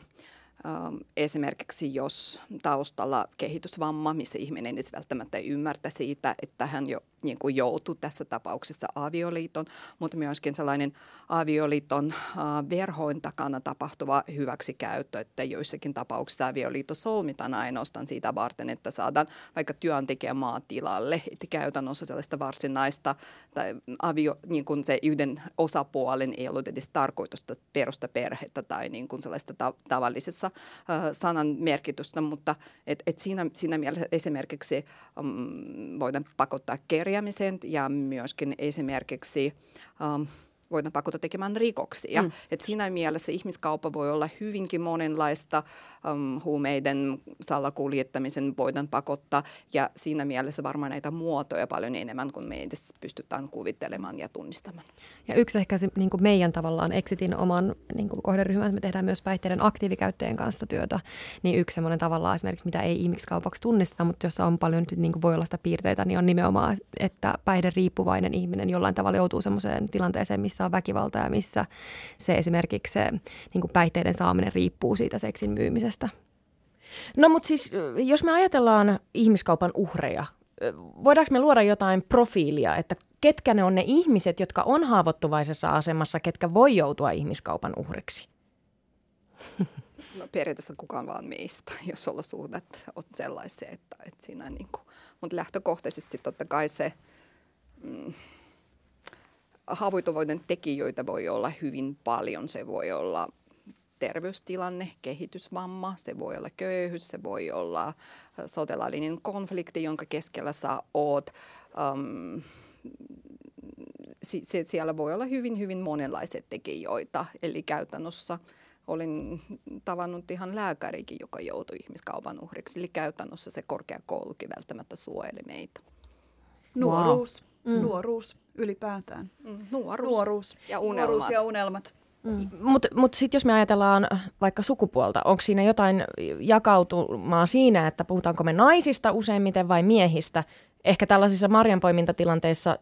[SPEAKER 7] esimerkiksi jos taustalla kehitysvamma, missä ihminen ei välttämättä ymmärtä siitä, että hän jo niin kuin joutuu tässä tapauksessa avioliiton, mutta myöskin sellainen avioliiton äh, verhoin takana tapahtuva hyväksikäyttö, että joissakin tapauksissa avioliitto solmitaan ainoastaan siitä varten, että saadaan vaikka työntekijä maatilalle, että käytännössä sellaista varsinaista tai avio, niin kuin se yhden osapuolen ei ollut edes tarkoitusta perusta perhettä tai niin kuin sellaista ta- tavallisessa äh, sanan merkitystä, mutta et, et siinä, siinä mielessä esimerkiksi um, voidaan pakottaa kerjäämiseen ja myöskin esimerkiksi um, voidaan pakottaa tekemään rikoksia. Mm. Et siinä mielessä ihmiskauppa voi olla hyvinkin monenlaista, um, huumeiden salakuljettamisen voidaan pakottaa ja siinä mielessä varmaan näitä muotoja paljon enemmän kuin me edes pystytään kuvittelemaan ja tunnistamaan.
[SPEAKER 8] Ja yksi ehkä se, niin kuin meidän tavallaan Exitin oman niin kuin kohderyhmän, me tehdään myös päihteiden aktiivikäyttäjien kanssa työtä, niin yksi semmoinen tavallaan esimerkiksi, mitä ei ihmiskaupaksi tunnisteta, mutta jossa on paljon niin kuin voi olla sitä piirteitä, niin on nimenomaan, että päihderiippuvainen ihminen jollain tavalla joutuu semmoiseen tilanteeseen, missä on väkivalta ja missä se esimerkiksi se niin kuin päihteiden saaminen riippuu siitä seksin myymisestä.
[SPEAKER 9] No mutta siis, jos me ajatellaan ihmiskaupan uhreja, voidaanko me luoda jotain profiilia, että ketkä ne on ne ihmiset, jotka on haavoittuvaisessa asemassa, ketkä voi joutua ihmiskaupan uhriksi? [laughs]
[SPEAKER 7] No periaatteessa kukaan vaan meistä, jos olosuhteet on sellaisia, että, että siinä niin kuin, mutta lähtökohtaisesti totta kai se mm, haavoittuvuuden tekijöitä voi olla hyvin paljon. Se voi olla terveystilanne, kehitysvamma, se voi olla köyhyys, se voi olla sotilaallinen konflikti, jonka keskellä sä oot. Um, si- siellä voi olla hyvin, hyvin monenlaiset tekijöitä. Eli käytännössä olin tavannut ihan lääkärikin, joka joutui ihmiskaupan uhriksi. Eli käytännössä se korkeakoulukin välttämättä suojeli meitä.
[SPEAKER 10] Nuoruus, wow. Mm. nuoruus ylipäätään.
[SPEAKER 7] Mm, nuoruus.
[SPEAKER 10] nuoruus
[SPEAKER 7] ja unelmat.
[SPEAKER 10] Nuoruus ja unelmat.
[SPEAKER 9] Mm. Mutta mut sitten jos me ajatellaan vaikka sukupuolta, onko siinä jotain jakautumaa siinä, että puhutaanko me naisista useimmiten vai miehistä? Ehkä tällaisissa marjanpoimintatilanteissa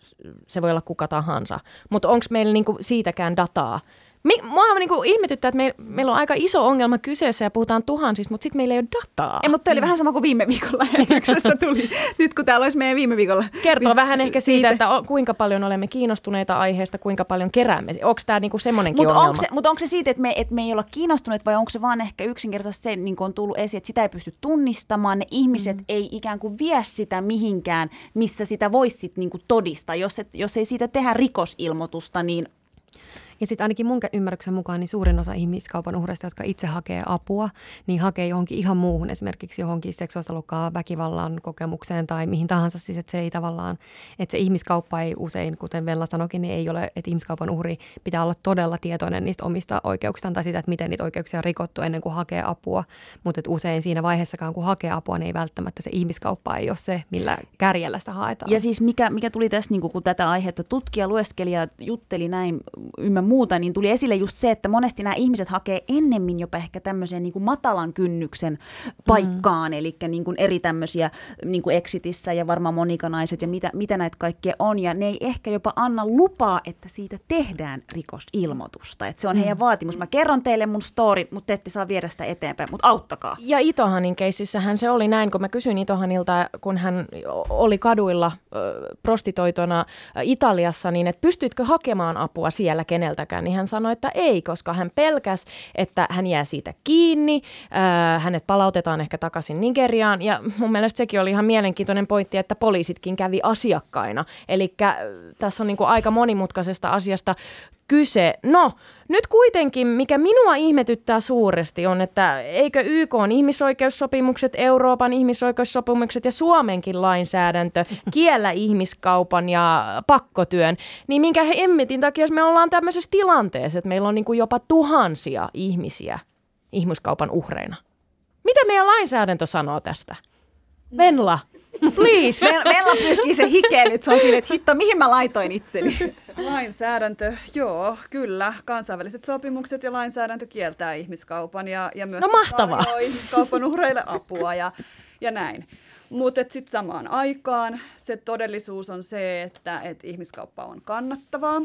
[SPEAKER 9] se voi olla kuka tahansa, mutta onko meillä niinku siitäkään dataa? Mi- mua niinku ihmetyttää, että me, meillä on aika iso ongelma kyseessä ja puhutaan tuhansista, mutta sitten meillä ei ole dataa.
[SPEAKER 3] Ei, mutta oli mm. vähän sama kuin viime viikolla [laughs] lähetyksessä tuli. Nyt kun täällä olisi meidän viime viikolla.
[SPEAKER 9] Kertoo vi- vähän ehkä siitä, siitä, että o, kuinka paljon olemme kiinnostuneita aiheesta, kuinka paljon keräämme. Onko tämä niinku semmoinenkin
[SPEAKER 3] mut
[SPEAKER 9] ongelma?
[SPEAKER 3] Mutta onko se siitä, että me, että me ei olla kiinnostuneet vai onko se vaan ehkä yksinkertaisesti se, niin on tullut esiin, että sitä ei pysty tunnistamaan. Ne ihmiset mm. ei ikään kuin vie sitä mihinkään, missä sitä voisi niin todistaa. Jos, et, jos ei siitä tehdä rikosilmoitusta, niin
[SPEAKER 8] ja sitten ainakin mun ymmärryksen mukaan niin suurin osa ihmiskaupan uhreista, jotka itse hakee apua, niin hakee johonkin ihan muuhun, esimerkiksi johonkin seksuaalista luokkaa väkivallan kokemukseen tai mihin tahansa. Siis että se ei tavallaan, että se ihmiskauppa ei usein, kuten Vella sanokin, niin ei ole, että ihmiskaupan uhri pitää olla todella tietoinen niistä omista oikeuksistaan tai sitä, että miten niitä oikeuksia on rikottu ennen kuin hakee apua. Mutta usein siinä vaiheessakaan, kun hakee apua, niin ei välttämättä se ihmiskauppa ei ole se, millä kärjellä sitä haetaan.
[SPEAKER 3] Ja siis mikä, mikä tuli tässä, niin kun tätä aihetta tutkija, lueskelija jutteli näin ymmä muuta, niin tuli esille just se, että monesti nämä ihmiset hakee ennemmin jopa ehkä tämmöiseen niin kuin matalan kynnyksen paikkaan, mm. eli niin kuin eri tämmöisiä niin kuin Exitissä ja varmaan monikanaiset ja mitä, mitä näitä kaikkea on, ja ne ei ehkä jopa anna lupaa, että siitä tehdään rikosilmoitusta, että se on mm. heidän vaatimus. Mä kerron teille mun story, mutta te ette saa viedä sitä eteenpäin, mutta auttakaa.
[SPEAKER 9] Ja Itohanin keississähän se oli näin, kun mä kysyin Itohanilta, kun hän oli kaduilla prostitoitona Italiassa, niin että pystyitkö hakemaan apua siellä keneltäkään, niin hän sanoi, että ei, koska hän pelkäs, että hän jää siitä kiinni, äh, hänet palautetaan ehkä takaisin Nigeriaan, ja mun mielestä sekin oli ihan mielenkiintoinen pointti, että poliisitkin kävi asiakkaina. Eli tässä on niin kuin aika monimutkaisesta asiasta kyse. No, nyt kuitenkin, mikä minua ihmetyttää suuresti on, että eikö YK on ihmisoikeussopimukset, Euroopan ihmisoikeussopimukset ja Suomenkin lainsäädäntö [laughs] kiellä ihmiskaupan ja pakkotyön, niin minkä hemmetin takia me ollaan tämmöisessä tilanteessa, että meillä on niin kuin jopa tuhansia ihmisiä ihmiskaupan uhreina. Mitä meidän lainsäädäntö sanoo tästä? Venla, please.
[SPEAKER 3] Venla pyrkii se hikeen nyt, se on silleen, että hitto, mihin mä laitoin itseni?
[SPEAKER 10] Lainsäädäntö, joo, kyllä. Kansainväliset sopimukset ja lainsäädäntö kieltää ihmiskaupan ja, ja myös
[SPEAKER 9] no, mahtavaa.
[SPEAKER 10] ihmiskaupan uhreille apua ja, ja näin. Mutta sitten samaan aikaan se todellisuus on se, että et ihmiskauppa on kannattavaa.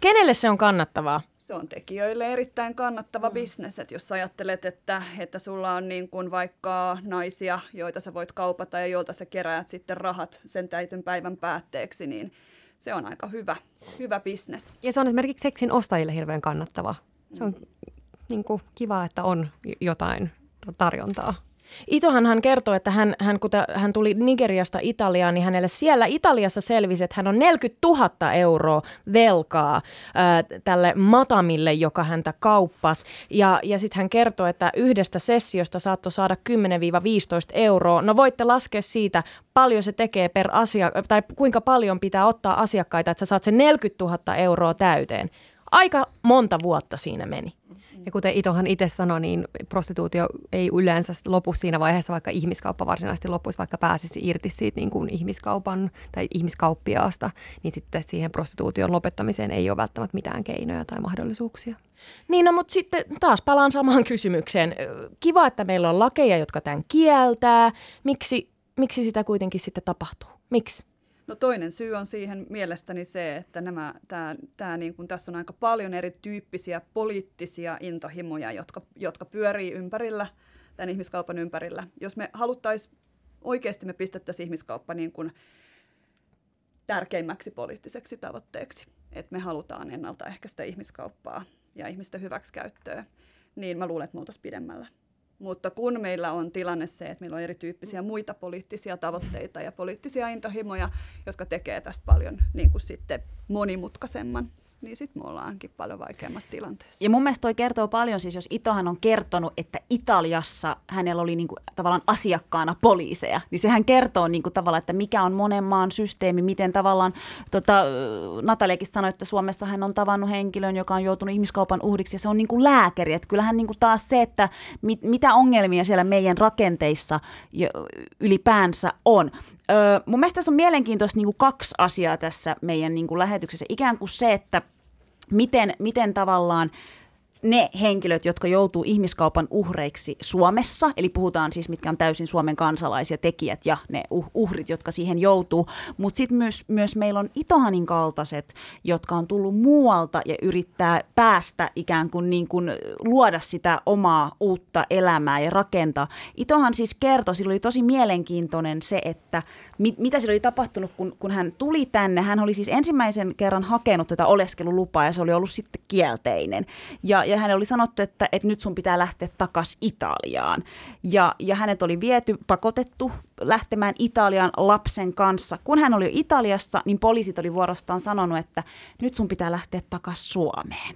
[SPEAKER 9] Kenelle se on kannattavaa?
[SPEAKER 10] Se on tekijöille erittäin kannattava mm. bisnes, että jos ajattelet, että, että sulla on niin kuin vaikka naisia, joita sä voit kaupata ja joilta sä keräät sitten rahat sen täytyn päivän päätteeksi, niin se on aika hyvä, hyvä bisnes.
[SPEAKER 8] Ja se on esimerkiksi seksin ostajille hirveän kannattava. Se on mm. niin kuin, kiva, että on jotain tarjontaa.
[SPEAKER 9] Itohan hän kertoi, että hän, hän, kun hän tuli Nigeriasta Italiaan, niin hänelle siellä Italiassa selvisi, että hän on 40 000 euroa velkaa ää, tälle matamille, joka häntä kauppas. Ja, ja sitten hän kertoi, että yhdestä sessiosta saattoi saada 10-15 euroa. No voitte laskea siitä, paljon se tekee per asia, tai kuinka paljon pitää ottaa asiakkaita, että sä saat sen 40 000 euroa täyteen. Aika monta vuotta siinä meni.
[SPEAKER 8] Ja kuten Itohan itse sanoi, niin prostituutio ei yleensä lopu siinä vaiheessa, vaikka ihmiskauppa varsinaisesti loppuisi, vaikka pääsisi irti siitä niin kuin ihmiskaupan tai ihmiskauppiaasta, niin sitten siihen prostituution lopettamiseen ei ole välttämättä mitään keinoja tai mahdollisuuksia.
[SPEAKER 9] Niin, no, mutta sitten taas palaan samaan kysymykseen. Kiva, että meillä on lakeja, jotka tämän kieltää. Miksi, miksi sitä kuitenkin sitten tapahtuu? Miksi?
[SPEAKER 10] No toinen syy on siihen mielestäni se, että nämä, tää, tää niin kun tässä on aika paljon erityyppisiä poliittisia intohimoja, jotka, jotka pyörii ympärillä, tämän ihmiskaupan ympärillä. Jos me haluttaisiin, oikeasti me pistettäisiin ihmiskauppa niin kun tärkeimmäksi poliittiseksi tavoitteeksi, että me halutaan ennaltaehkäistä ihmiskauppaa ja ihmisten hyväksikäyttöä, niin mä luulen, että me oltaisiin pidemmällä. Mutta kun meillä on tilanne se, että meillä on erityyppisiä muita poliittisia tavoitteita ja poliittisia intohimoja, jotka tekee tästä paljon niin kuin sitten monimutkaisemman niin sitten me ollaankin paljon vaikeammassa tilanteessa.
[SPEAKER 3] Ja mun mielestä toi kertoo paljon, siis jos Itohan on kertonut, että Italiassa hänellä oli niinku tavallaan asiakkaana poliiseja, niin sehän kertoo niinku tavallaan, että mikä on monen maan systeemi, miten tavallaan, tota, Nataliakin sanoi, että Suomessa hän on tavannut henkilön, joka on joutunut ihmiskaupan uhriksi, ja se on niinku lääkäri, että kyllähän niinku taas se, että mit, mitä ongelmia siellä meidän rakenteissa ylipäänsä on. Öö, mun mielestä tässä on mielenkiintoista niin kuin kaksi asiaa tässä meidän niin kuin lähetyksessä. Ikään kuin se, että miten, miten tavallaan ne henkilöt, jotka joutuu ihmiskaupan uhreiksi Suomessa, eli puhutaan siis mitkä on täysin Suomen kansalaisia tekijät ja ne uh, uhrit, jotka siihen joutuu, mutta sitten myös, myös meillä on Itohanin kaltaiset, jotka on tullut muualta ja yrittää päästä ikään kuin, niin kuin luoda sitä omaa uutta elämää ja rakentaa. Itohan siis kertoi, sillä oli tosi mielenkiintoinen se, että mit, mitä sillä oli tapahtunut, kun, kun hän tuli tänne. Hän oli siis ensimmäisen kerran hakenut tätä oleskelulupaa ja se oli ollut sitten kielteinen. Ja, ja hänelle oli sanottu, että, että nyt sun pitää lähteä takaisin Italiaan. Ja, ja hänet oli viety, pakotettu lähtemään Italiaan lapsen kanssa. Kun hän oli Italiassa, niin poliisit oli vuorostaan sanonut, että nyt sun pitää lähteä takaisin Suomeen.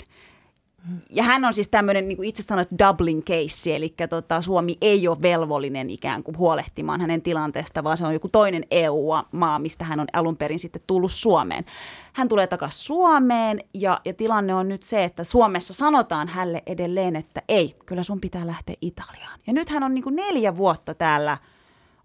[SPEAKER 3] Ja hän on siis tämmöinen, niin kuin itse sanoit, Dublin case, eli tota, Suomi ei ole velvollinen ikään kuin huolehtimaan hänen tilanteesta, vaan se on joku toinen EU-maa, mistä hän on alun perin sitten tullut Suomeen. Hän tulee takaisin Suomeen ja, ja tilanne on nyt se, että Suomessa sanotaan hälle edelleen, että ei, kyllä sun pitää lähteä Italiaan. Ja nyt hän on niin kuin neljä vuotta täällä –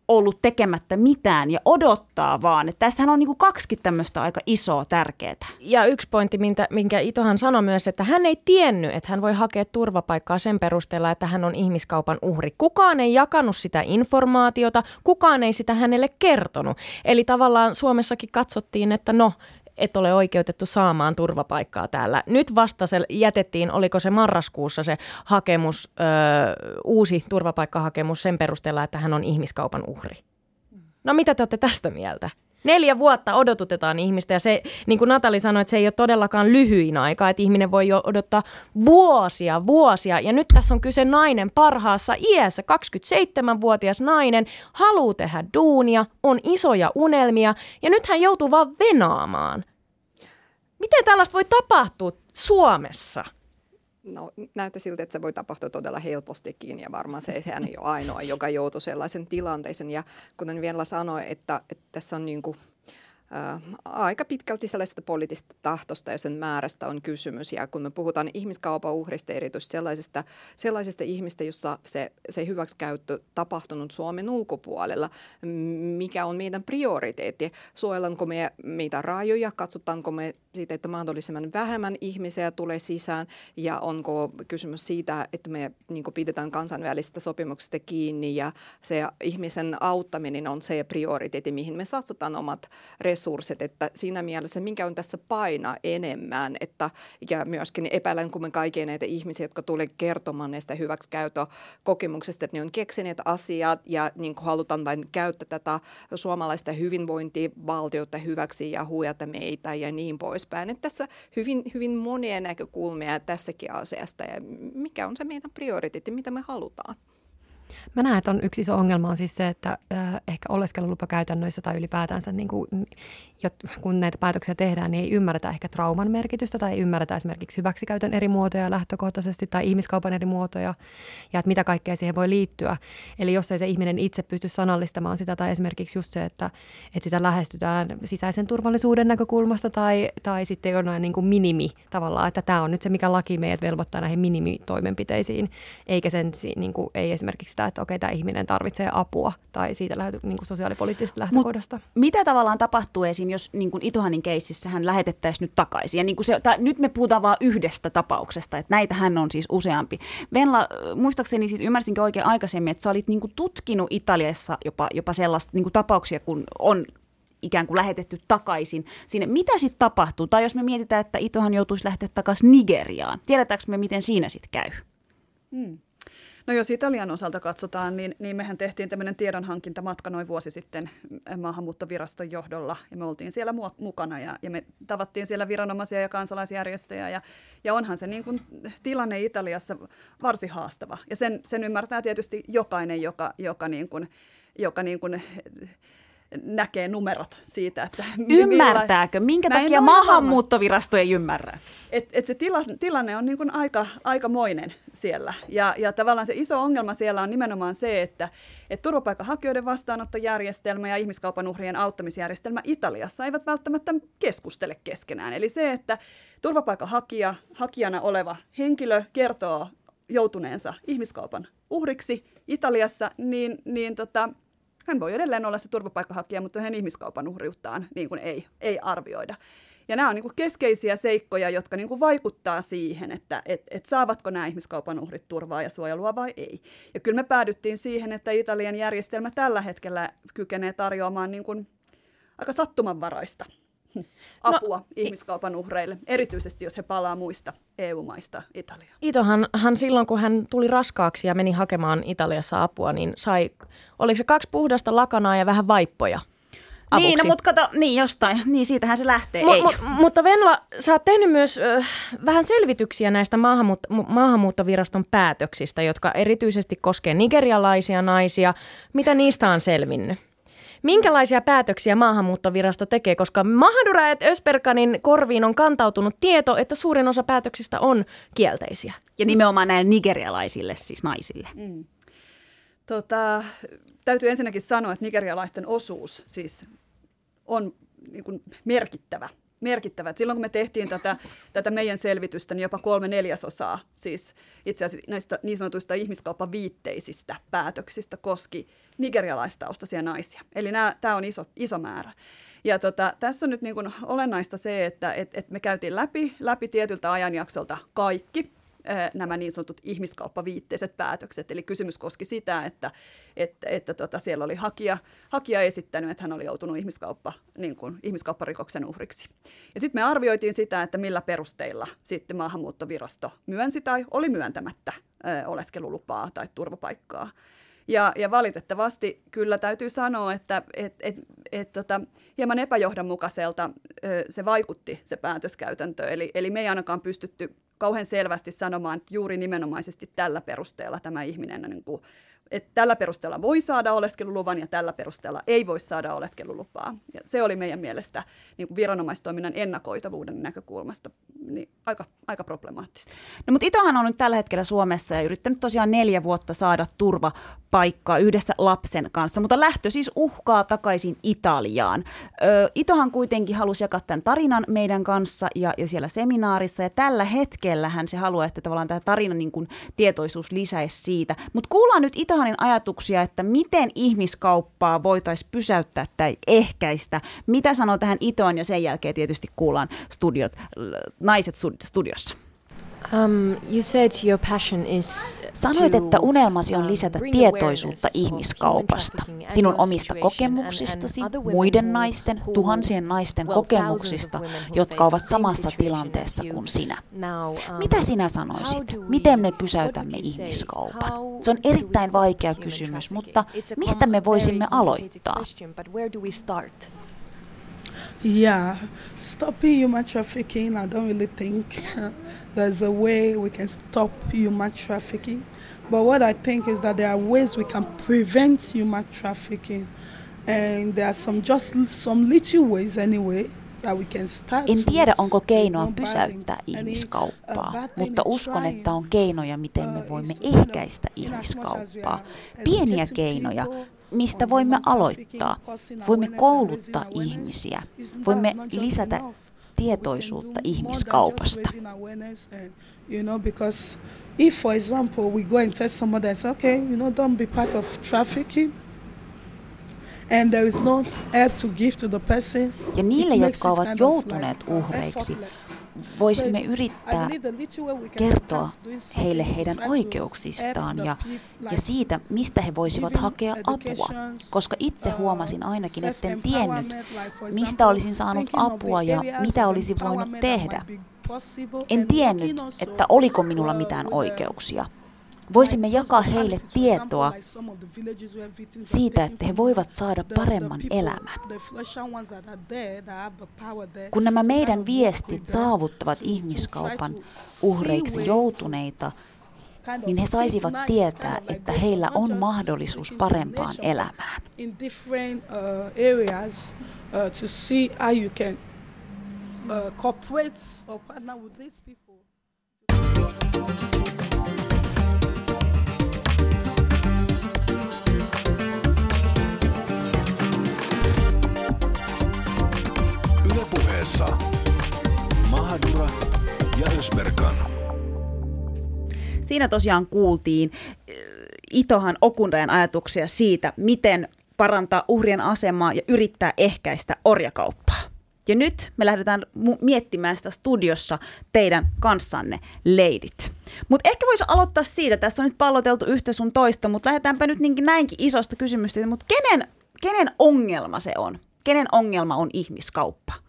[SPEAKER 3] ollut tekemättä mitään ja odottaa vaan. Että tässähän on niin kuin kaksikin tämmöistä aika isoa tärkeää.
[SPEAKER 9] Ja yksi pointti, minkä, minkä Itohan sanoi myös, että hän ei tiennyt, että hän voi hakea turvapaikkaa sen perusteella, että hän on ihmiskaupan uhri. Kukaan ei jakanut sitä informaatiota, kukaan ei sitä hänelle kertonut. Eli tavallaan Suomessakin katsottiin, että no, et ole oikeutettu saamaan turvapaikkaa täällä. Nyt vasta se jätettiin, oliko se marraskuussa se hakemus, ö, uusi turvapaikkahakemus sen perusteella, että hän on ihmiskaupan uhri. No mitä te olette tästä mieltä? Neljä vuotta odotutetaan ihmistä ja se, niin kuin Natali sanoi, että se ei ole todellakaan lyhyin aika, että ihminen voi jo odottaa vuosia, vuosia. Ja nyt tässä on kyse nainen parhaassa iässä, 27-vuotias nainen, haluaa tehdä duunia, on isoja unelmia ja nyt hän joutuu vaan venaamaan. Miten tällaista voi tapahtua Suomessa?
[SPEAKER 7] No, näyttää siltä, että se voi tapahtua todella helpostikin ja varmaan se hän ei ole ainoa, joka joutuu sellaisen tilanteeseen. Ja kuten vielä sanoin, että, että tässä on niin kuin, aika pitkälti sellaisesta poliittisesta tahtosta ja sen määrästä on kysymys. Ja kun me puhutaan ihmiskaupan uhrista, erityisesti sellaisista, sellaisista ihmistä, jossa se, se hyväksikäyttö tapahtunut Suomen ulkopuolella, mikä on meidän prioriteetti? Suojellaanko me meitä rajoja, katsotaanko me siitä, että mahdollisimman vähemmän ihmisiä tulee sisään ja onko kysymys siitä, että me niin pidetään kansainvälisistä sopimuksista kiinni ja se ihmisen auttaminen on se prioriteetti, mihin me satsataan omat resurssit, että siinä mielessä minkä on tässä paina enemmän, että ja myöskin epäilen, kun me kaikkia näitä ihmisiä, jotka tulee kertomaan näistä hyväksikäyttökokemuksista, että ne on keksineet asiat ja niin halutaan vain käyttää tätä suomalaista hyvinvointivaltiota hyväksi ja huijata meitä ja niin pois poispäin. Että tässä hyvin, hyvin monia näkökulmia tässäkin asiasta ja mikä on se meidän prioriteetti, mitä me halutaan.
[SPEAKER 8] Mä näen, että on yksi iso ongelma on siis se, että äh, ehkä oleskelulupakäytännöissä tai ylipäätänsä, niin kuin, jot, kun näitä päätöksiä tehdään, niin ei ymmärretä ehkä trauman merkitystä tai ei ymmärretä esimerkiksi hyväksikäytön eri muotoja lähtökohtaisesti tai ihmiskaupan eri muotoja ja että mitä kaikkea siihen voi liittyä. Eli jos ei se ihminen itse pysty sanallistamaan sitä tai esimerkiksi just se, että, että sitä lähestytään sisäisen turvallisuuden näkökulmasta tai, tai sitten jonain niin kuin minimi tavallaan, että tämä on nyt se, mikä laki meidät velvoittaa näihin minimitoimenpiteisiin, eikä sen niin kuin, ei esimerkiksi sitä, että okei, tämä ihminen tarvitsee apua tai siitä lähty, niin kuin sosiaalipoliittisesta lähtökohdasta. Mut
[SPEAKER 3] mitä tavallaan tapahtuu esim. jos niin kuin Itohanin keississä hän lähetettäisiin nyt takaisin? Ja niin kuin se, tai nyt me puhutaan vain yhdestä tapauksesta, että näitä hän on siis useampi. Venla, muistaakseni siis ymmärsinkö oikein aikaisemmin, että sä olit niin kuin tutkinut Italiassa jopa, jopa sellaista niin kuin tapauksia, kun on ikään kuin lähetetty takaisin sinne. Mitä sitten tapahtuu? Tai jos me mietitään, että Itohan joutuisi lähteä takaisin Nigeriaan, tiedetäänkö me, miten siinä sitten käy? Hmm.
[SPEAKER 10] No jos Italian osalta katsotaan, niin, niin mehän tehtiin tämmöinen tiedonhankintamatka noin vuosi sitten maahanmuuttoviraston johdolla. Ja me oltiin siellä mukana ja, ja me tavattiin siellä viranomaisia ja kansalaisjärjestöjä. Ja, ja onhan se niin kuin tilanne Italiassa varsin haastava. Ja sen, sen ymmärtää tietysti jokainen, joka, joka, niin kuin, joka niin kuin näkee numerot siitä, että... [laughs]
[SPEAKER 3] Ymmärtääkö? Minkä Mä takia maahanmuuttovirasto ei ymmärrä?
[SPEAKER 10] Et, et se tila, tilanne on niin kuin aika, aikamoinen siellä. Ja, ja tavallaan se iso ongelma siellä on nimenomaan se, että et turvapaikanhakijoiden vastaanottojärjestelmä ja ihmiskaupan uhrien auttamisjärjestelmä Italiassa eivät välttämättä keskustele keskenään. Eli se, että turvapaikanhakija, hakijana oleva henkilö kertoo joutuneensa ihmiskaupan uhriksi Italiassa, niin, niin tota, hän voi edelleen olla se turvapaikkahakija, mutta hänen ihmiskaupan uhriuttaan niin kuin ei, ei arvioida. Ja nämä on niin kuin keskeisiä seikkoja, jotka niin kuin vaikuttaa siihen, että et, et saavatko nämä ihmiskaupan uhrit turvaa ja suojelua vai ei. Ja kyllä me päädyttiin siihen, että Italian järjestelmä tällä hetkellä kykenee tarjoamaan niin kuin aika sattumanvaraista apua no, ihmiskaupan uhreille, erityisesti jos he palaa muista EU-maista Italiaan.
[SPEAKER 9] Itohan hän silloin, kun hän tuli raskaaksi ja meni hakemaan Italiassa apua, niin sai, oliko se kaksi puhdasta lakanaa ja vähän vaippoja? Avuksi.
[SPEAKER 3] Niin, no, mutta kato, niin jostain, niin siitähän se lähtee,
[SPEAKER 9] mu- mu- Mutta Venla, sä oot tehnyt myös ö, vähän selvityksiä näistä maahanmuut- maahanmuuttoviraston päätöksistä, jotka erityisesti koskee nigerialaisia naisia. Mitä niistä on selvinnyt? Minkälaisia päätöksiä maahanmuuttovirasto tekee, koska Mahadura et Ösperkanin korviin on kantautunut tieto, että suurin osa päätöksistä on kielteisiä.
[SPEAKER 3] Ja nimenomaan näille nigerialaisille, siis naisille. Mm.
[SPEAKER 10] Tota, täytyy ensinnäkin sanoa, että nigerialaisten osuus siis on niin kuin merkittävä merkittävä. Et silloin kun me tehtiin tätä, tätä meidän selvitystä, niin jopa kolme neljäsosaa siis itse asiassa näistä niin sanotuista ihmiskauppaviitteisistä päätöksistä koski nigerialaistaustaisia naisia. Eli tämä on iso, iso määrä. Ja tota, tässä on nyt niin olennaista se, että et, et me käytiin läpi, läpi tietyltä ajanjaksolta kaikki nämä niin sanotut ihmiskauppaviitteiset päätökset. Eli kysymys koski sitä, että, että, että tota, siellä oli hakija, hakija esittänyt, että hän oli joutunut ihmiskauppa, niin kuin, ihmiskaupparikoksen uhriksi. Ja sitten me arvioitiin sitä, että millä perusteilla sitten maahanmuuttovirasto myönsi tai oli myöntämättä ö, oleskelulupaa tai turvapaikkaa. Ja, ja valitettavasti kyllä täytyy sanoa, että et, et, et, tota, hieman epäjohdonmukaiselta ö, se vaikutti se päätöskäytäntö. Eli, eli me ei ainakaan pystytty kauhean selvästi sanomaan, että juuri nimenomaisesti tällä perusteella tämä ihminen niin kuin että tällä perusteella voi saada oleskeluluvan ja tällä perusteella ei voi saada oleskelulupaa. Ja se oli meidän mielestä niin kuin viranomaistoiminnan ennakoitavuuden näkökulmasta niin aika, aika problemaattista.
[SPEAKER 3] No mutta Itohan on nyt tällä hetkellä Suomessa ja yrittänyt tosiaan neljä vuotta saada turvapaikkaa yhdessä lapsen kanssa, mutta lähtö siis uhkaa takaisin Italiaan. Ö, Itohan kuitenkin halusi jakaa tämän tarinan meidän kanssa ja, ja siellä seminaarissa ja tällä hetkellähän se haluaa, että tavallaan tämä tarina niin kuin tietoisuus lisäisi siitä. Mutta kuullaan nyt Ito Itahanin ajatuksia, että miten ihmiskauppaa voitaisiin pysäyttää tai ehkäistä. Mitä sanoo tähän Itoon ja sen jälkeen tietysti kuullaan studiot, naiset studiossa.
[SPEAKER 11] Um, you said your passion is
[SPEAKER 6] Sanoit, että unelmasi on lisätä tietoisuutta ihmiskaupasta, sinun omista kokemuksistasi, muiden naisten, tuhansien naisten kokemuksista, jotka ovat samassa tilanteessa kuin sinä. Um, Mitä sinä sanoisit? Miten me pysäytämme ihmiskaupan? Se on erittäin vaikea kysymys, mutta mistä me voisimme aloittaa?
[SPEAKER 4] Yeah, stopping human trafficking, I don't really think there's a way we can stop human trafficking. But what I think is that there are ways we can prevent human trafficking. And there are some just some little ways anyway
[SPEAKER 6] En tiedä, onko keinoa pysäyttää uh, ihmiskauppaa, mutta uskon, että on keinoja, miten me uh, voimme ehkäistä ihmiskauppaa. Pieniä keinoja, mistä voimme aloittaa. Voimme kouluttaa ihmisiä, voimme lisätä tietoisuutta ihmiskaupasta. You know, because if, for example, we go and tell somebody that's okay, you know, don't be part of trafficking, and there is no help to give to the person. Ja niille, jotka ovat joutuneet uhreiksi, voisimme yrittää kertoa heille heidän oikeuksistaan ja, ja siitä, mistä he voisivat hakea apua. Koska itse huomasin ainakin, etten tiennyt, mistä olisin saanut apua ja mitä olisi voinut tehdä. En tiennyt, että oliko minulla mitään oikeuksia. Voisimme jakaa heille tietoa siitä, että he voivat saada paremman elämän. Kun nämä meidän viestit saavuttavat ihmiskaupan uhreiksi joutuneita, niin he saisivat tietää, että heillä on mahdollisuus parempaan elämään.
[SPEAKER 2] Ylepuheessa Mahadura ja Ösberkan.
[SPEAKER 3] Siinä tosiaan kuultiin äh, Itohan Okunrajan ajatuksia siitä, miten parantaa uhrien asemaa ja yrittää ehkäistä orjakauppaa. Ja nyt me lähdetään miettimään sitä studiossa teidän kanssanne, leidit. Mutta ehkä voisi aloittaa siitä, tässä on nyt palloteltu yhtä sun toista, mutta lähdetäänpä nyt niinkin näinkin isosta kysymystä, mutta kenen, kenen ongelma se on? Kenen ongelma on ihmiskauppa?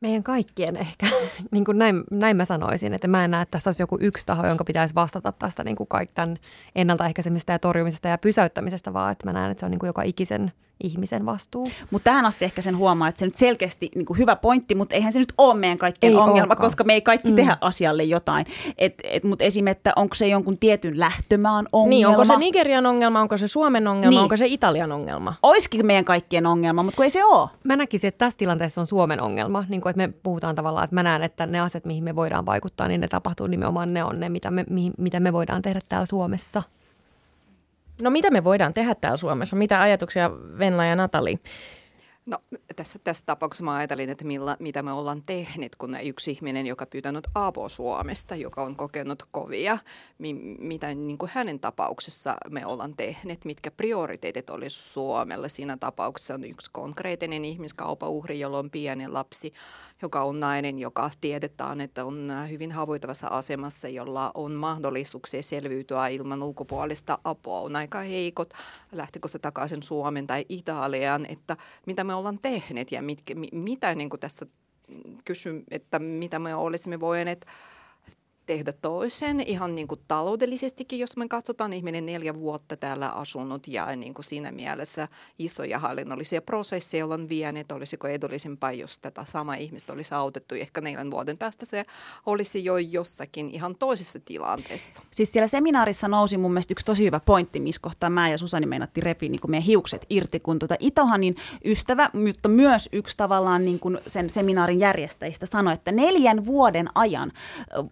[SPEAKER 8] Meidän kaikkien ehkä, [laughs] niin kuin näin, näin mä sanoisin, että mä en näe, että tässä olisi joku yksi taho, jonka pitäisi vastata tästä niin kuin kaikki tämän ennaltaehkäisemisestä ja torjumisesta ja pysäyttämisestä, vaan että mä näen, että se on niin kuin joka ikisen ihmisen vastuu.
[SPEAKER 3] Mutta tähän asti ehkä sen huomaa, että se nyt selkeästi niin kuin hyvä pointti, mutta eihän se nyt ole meidän kaikkien ei ongelma, olekaan. koska me ei kaikki mm. tehdä asialle jotain. Et, et, mutta esimerkiksi, että onko se jonkun tietyn lähtömaan ongelma?
[SPEAKER 9] Niin, onko se Nigerian ongelma, onko se Suomen ongelma, niin. onko se Italian ongelma?
[SPEAKER 3] Olisikin meidän kaikkien ongelma, mutta kun ei se ole.
[SPEAKER 8] Mä näkisin, että tässä tilanteessa on Suomen ongelma, niin kuin, että me puhutaan tavallaan, että mä näen, että ne asiat, mihin me voidaan vaikuttaa, niin ne tapahtuu nimenomaan, ne on ne, mitä me, mihin, mitä me voidaan tehdä täällä Suomessa.
[SPEAKER 9] No mitä me voidaan tehdä täällä Suomessa? Mitä ajatuksia Venla ja Natali?
[SPEAKER 7] No tässä, tässä tapauksessa mä ajattelin, että millä, mitä me ollaan tehnyt, kun yksi ihminen, joka pyytänyt apua Suomesta, joka on kokenut kovia, mi, mitä niin kuin hänen tapauksessa me ollaan tehneet, mitkä prioriteetit olisi Suomella. Siinä tapauksessa on yksi konkreettinen ihmiskaupauhri, jolla on pieni lapsi, joka on nainen, joka tiedetään, että on hyvin haavoittavassa asemassa, jolla on mahdollisuuksia selviytyä ilman ulkopuolista apua. On aika heikot, lähtikö se takaisin Suomen tai Italiaan, että mitä me ollaan tehneet ja mit, mitä niin kuin tässä kysyn, että mitä me olisimme voineet tehdä toisen ihan niin kuin taloudellisestikin, jos me katsotaan ihminen neljä vuotta täällä asunut ja niin kuin siinä mielessä isoja hallinnollisia prosesseja on vieneet, olisiko edullisempaa, jos tätä sama ihmistä olisi autettu ehkä neljän vuoden päästä se olisi jo jossakin ihan toisessa tilanteessa.
[SPEAKER 3] Siis siellä seminaarissa nousi mun mielestä yksi tosi hyvä pointti, missä kohtaa mä ja Susani meinatti repi niin kuin meidän hiukset irti, kun tuota Itohanin ystävä, mutta myös yksi tavallaan niin kuin sen seminaarin järjestäjistä sanoi, että neljän vuoden ajan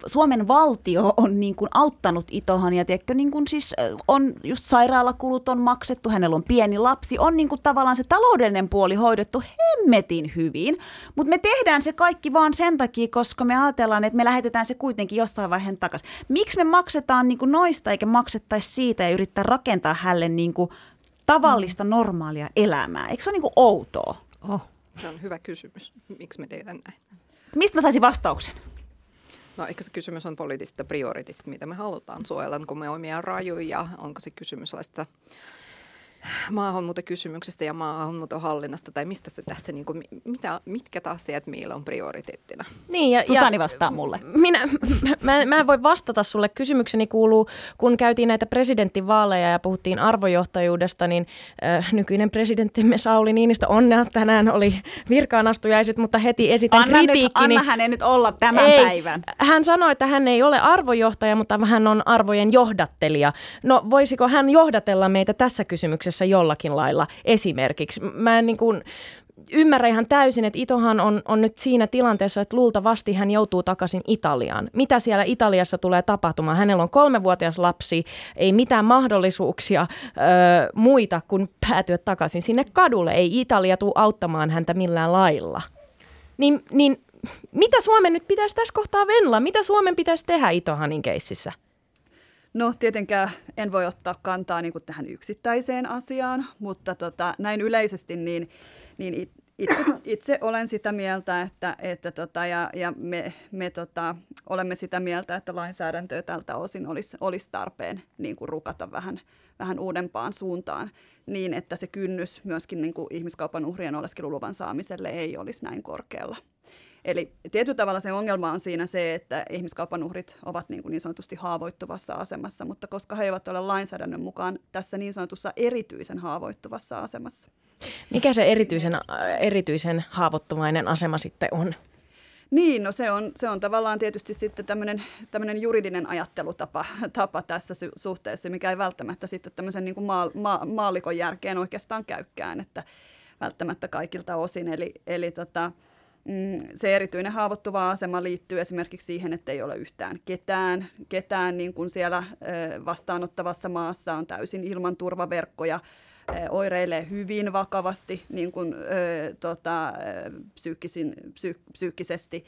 [SPEAKER 3] Suomen valtio on niin kuin auttanut Itohan ja tiedätkö, niin kuin siis on just sairaalakulut on maksettu, hänellä on pieni lapsi, on niin kuin tavallaan se taloudellinen puoli hoidettu hemmetin hyvin, mutta me tehdään se kaikki vaan sen takia, koska me ajatellaan, että me lähetetään se kuitenkin jossain vaiheessa takaisin. Miksi me maksetaan niin kuin noista eikä maksettaisi siitä ja yrittää rakentaa hälle niin kuin tavallista normaalia elämää? Eikö se ole niin kuin outoa?
[SPEAKER 7] Oh. Se on hyvä kysymys. Miksi me tehdään näin?
[SPEAKER 3] Mistä mä saisin vastauksen?
[SPEAKER 7] No ehkä se kysymys on poliittisesta prioritista, mitä me halutaan suojella, kun me omia rajoja, onko se kysymys sellaista maahanmuuttokysymyksestä ja maahanmuuttohallinnasta tai mistä se tässä, niin kuin, mitä, mitkä asiat meillä on prioriteettina?
[SPEAKER 3] Niin, ja, Susani ja vastaa mulle.
[SPEAKER 9] Minä, [laughs] mä, mä en voi vastata sulle. Kysymykseni kuuluu, kun käytiin näitä presidenttivaaleja ja puhuttiin arvojohtajuudesta, niin äh, nykyinen presidenttimme Sauli Niinistö onnea tänään oli virkaanastujaiset, mutta heti esitän
[SPEAKER 3] anna
[SPEAKER 9] kritiikkini. Nyt,
[SPEAKER 3] anna hänen nyt olla tämän
[SPEAKER 9] ei,
[SPEAKER 3] päivän.
[SPEAKER 9] Hän sanoi, että hän ei ole arvojohtaja, mutta hän on arvojen johdattelija. No voisiko hän johdatella meitä tässä kysymyksessä? Kysymyksessä jollakin lailla esimerkiksi. Mä en niin kuin, ymmärrä ihan täysin, että Itohan on, on nyt siinä tilanteessa, että luultavasti hän joutuu takaisin Italiaan. Mitä siellä Italiassa tulee tapahtumaan? Hänellä on kolmevuotias lapsi, ei mitään mahdollisuuksia ö, muita kuin päätyä takaisin sinne kadulle. Ei Italia tule auttamaan häntä millään lailla. Niin, niin mitä Suomen nyt pitäisi tässä kohtaa venla? Mitä Suomen pitäisi tehdä Itohanin keississä?
[SPEAKER 10] No tietenkään en voi ottaa kantaa niin kuin tähän yksittäiseen asiaan, mutta tota, näin yleisesti niin, niin itse, itse olen sitä mieltä, että, että tota, ja, ja me, me tota, olemme sitä mieltä, että lainsäädäntöä tältä osin olisi, olisi tarpeen niin kuin rukata vähän, vähän uudempaan suuntaan niin, että se kynnys myöskin niin kuin ihmiskaupan uhrien oleskeluluvan saamiselle ei olisi näin korkealla. Eli tietyllä tavalla se ongelma on siinä se, että ihmiskaupan uhrit ovat niin, kuin niin sanotusti haavoittuvassa asemassa, mutta koska he eivät ole lainsäädännön mukaan tässä niin sanotussa erityisen haavoittuvassa asemassa.
[SPEAKER 9] Mikä se erityisen, erityisen haavoittuvainen asema sitten on?
[SPEAKER 10] Niin, no se on, se on tavallaan tietysti sitten tämmöinen, tämmöinen juridinen ajattelutapa tapa tässä suhteessa, mikä ei välttämättä sitten tämmöisen niin kuin maa, maa, maallikon järkeen oikeastaan käykään, että välttämättä kaikilta osin. Eli, eli tota, se erityinen haavoittuva asema liittyy esimerkiksi siihen, että ei ole yhtään ketään, ketään niin kuin siellä vastaanottavassa maassa on täysin ilman turvaverkkoja, oireilee hyvin vakavasti niin kuin, tota, psyykkisin, psyy, psyykkisesti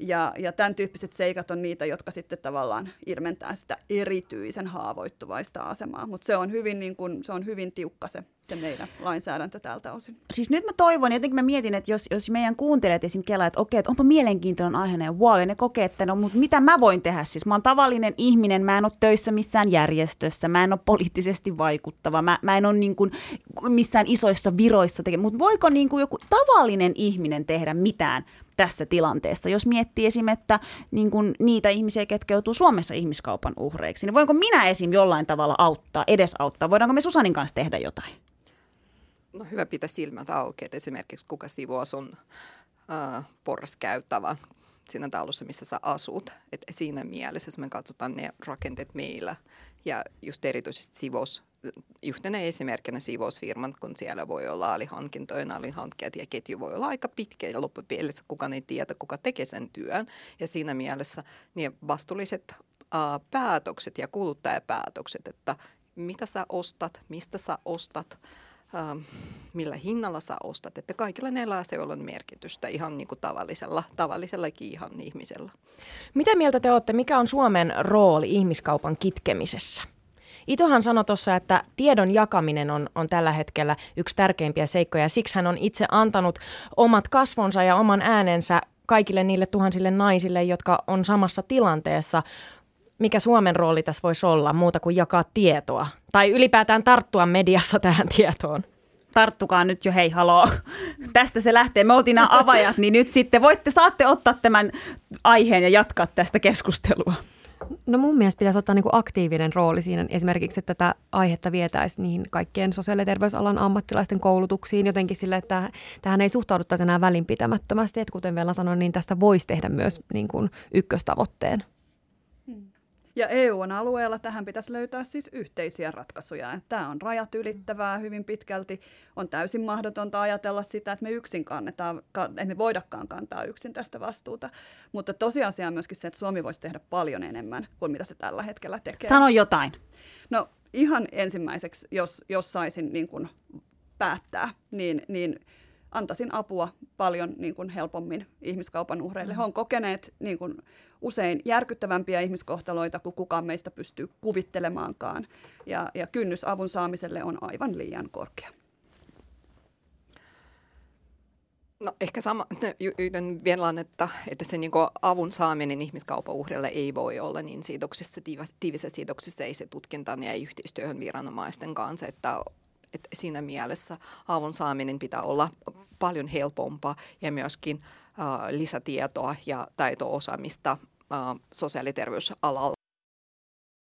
[SPEAKER 10] ja, ja tämän tyyppiset seikat on niitä, jotka sitten tavallaan ilmentää sitä erityisen haavoittuvaista asemaa. Mutta se on hyvin, niin kun, se on hyvin tiukka se, se meidän lainsäädäntö tältä osin.
[SPEAKER 3] Siis nyt mä toivon, jotenkin mä mietin, että jos, jos meidän kuuntelijat esim. kelaa, että okei, että onpa mielenkiintoinen aihe, ja wow, ja ne kokee, että no, mutta mitä mä voin tehdä? Siis mä oon tavallinen ihminen, mä en ole töissä missään järjestössä, mä en ole poliittisesti vaikuttava, mä, mä en ole niin kuin missään isoissa viroissa tekemään, mutta voiko niin kuin joku tavallinen ihminen tehdä mitään tässä tilanteessa. Jos miettii esim. että niin kuin niitä ihmisiä, ketkä joutuu Suomessa ihmiskaupan uhreiksi, niin voinko minä esim. jollain tavalla auttaa, edesauttaa? Voidaanko me Susanin kanssa tehdä jotain?
[SPEAKER 7] No hyvä pitää silmät auki, että esimerkiksi kuka sivua sun äh, porraskäyttävä siinä talossa, missä sä asut. Et siinä mielessä, jos me katsotaan ne rakenteet meillä ja just erityisesti sivos, yhtenä esimerkkinä siivousfirman, kun siellä voi olla alihankintoja, alihankkijat ja ketju voi olla aika pitkä ja loppupeleissä kukaan ei tiedä, kuka tekee sen työn. Ja siinä mielessä niin vastuulliset uh, päätökset ja kuluttajapäätökset, että mitä sä ostat, mistä sä ostat, uh, millä hinnalla sä ostat, että kaikilla näillä asioilla on merkitystä ihan niin kuin tavallisella, tavallisellakin ihan ihmisellä.
[SPEAKER 9] Mitä mieltä te olette, mikä on Suomen rooli ihmiskaupan kitkemisessä? Itohan sanoi tuossa, että tiedon jakaminen on, on tällä hetkellä yksi tärkeimpiä seikkoja ja siksi hän on itse antanut omat kasvonsa ja oman äänensä kaikille niille tuhansille naisille, jotka on samassa tilanteessa. Mikä Suomen rooli tässä voisi olla muuta kuin jakaa tietoa tai ylipäätään tarttua mediassa tähän tietoon?
[SPEAKER 3] tarttukaa nyt jo, hei haloo, [laughs] tästä se lähtee. Me oltiin nämä avajat, niin nyt sitten voitte, saatte ottaa tämän aiheen ja jatkaa tästä keskustelua.
[SPEAKER 8] No mun mielestä pitäisi ottaa niinku aktiivinen rooli siinä esimerkiksi, että tätä aihetta vietäisiin niihin kaikkien sosiaali- ja terveysalan ammattilaisten koulutuksiin jotenkin sille, että tähän ei suhtauduttaisi enää välinpitämättömästi. Että kuten vielä sanoin, niin tästä voisi tehdä myös niin kuin ykköstavoitteen.
[SPEAKER 10] Ja EUn alueella tähän pitäisi löytää siis yhteisiä ratkaisuja. Tämä on rajat ylittävää hyvin pitkälti. On täysin mahdotonta ajatella sitä, että me yksin kannetaan, että me voidakaan kantaa yksin tästä vastuuta. Mutta tosiasia on myöskin se, että Suomi voisi tehdä paljon enemmän kuin mitä se tällä hetkellä tekee.
[SPEAKER 3] Sano jotain.
[SPEAKER 10] No ihan ensimmäiseksi, jos, jos saisin niin kuin päättää, niin, niin antaisin apua paljon niin kuin helpommin ihmiskaupan uhreille. He on kokeneet niin kuin usein järkyttävämpiä ihmiskohtaloita kuin kukaan meistä pystyy kuvittelemaankaan. Ja, ja kynnys avun saamiselle on aivan liian korkea.
[SPEAKER 7] No ehkä sama, [laughs] yhden vielä, että, että se niin avun saaminen ihmiskaupan uhreille ei voi olla niin siidoksissa, tiivisessä siidoksissa, ei se tutkintaan ja yhteistyöhön viranomaisten kanssa, että, että siinä mielessä avun saaminen pitää olla paljon helpompaa ja myöskin lisätietoa ja taito-osaamista sosiaali- ja terveysalalla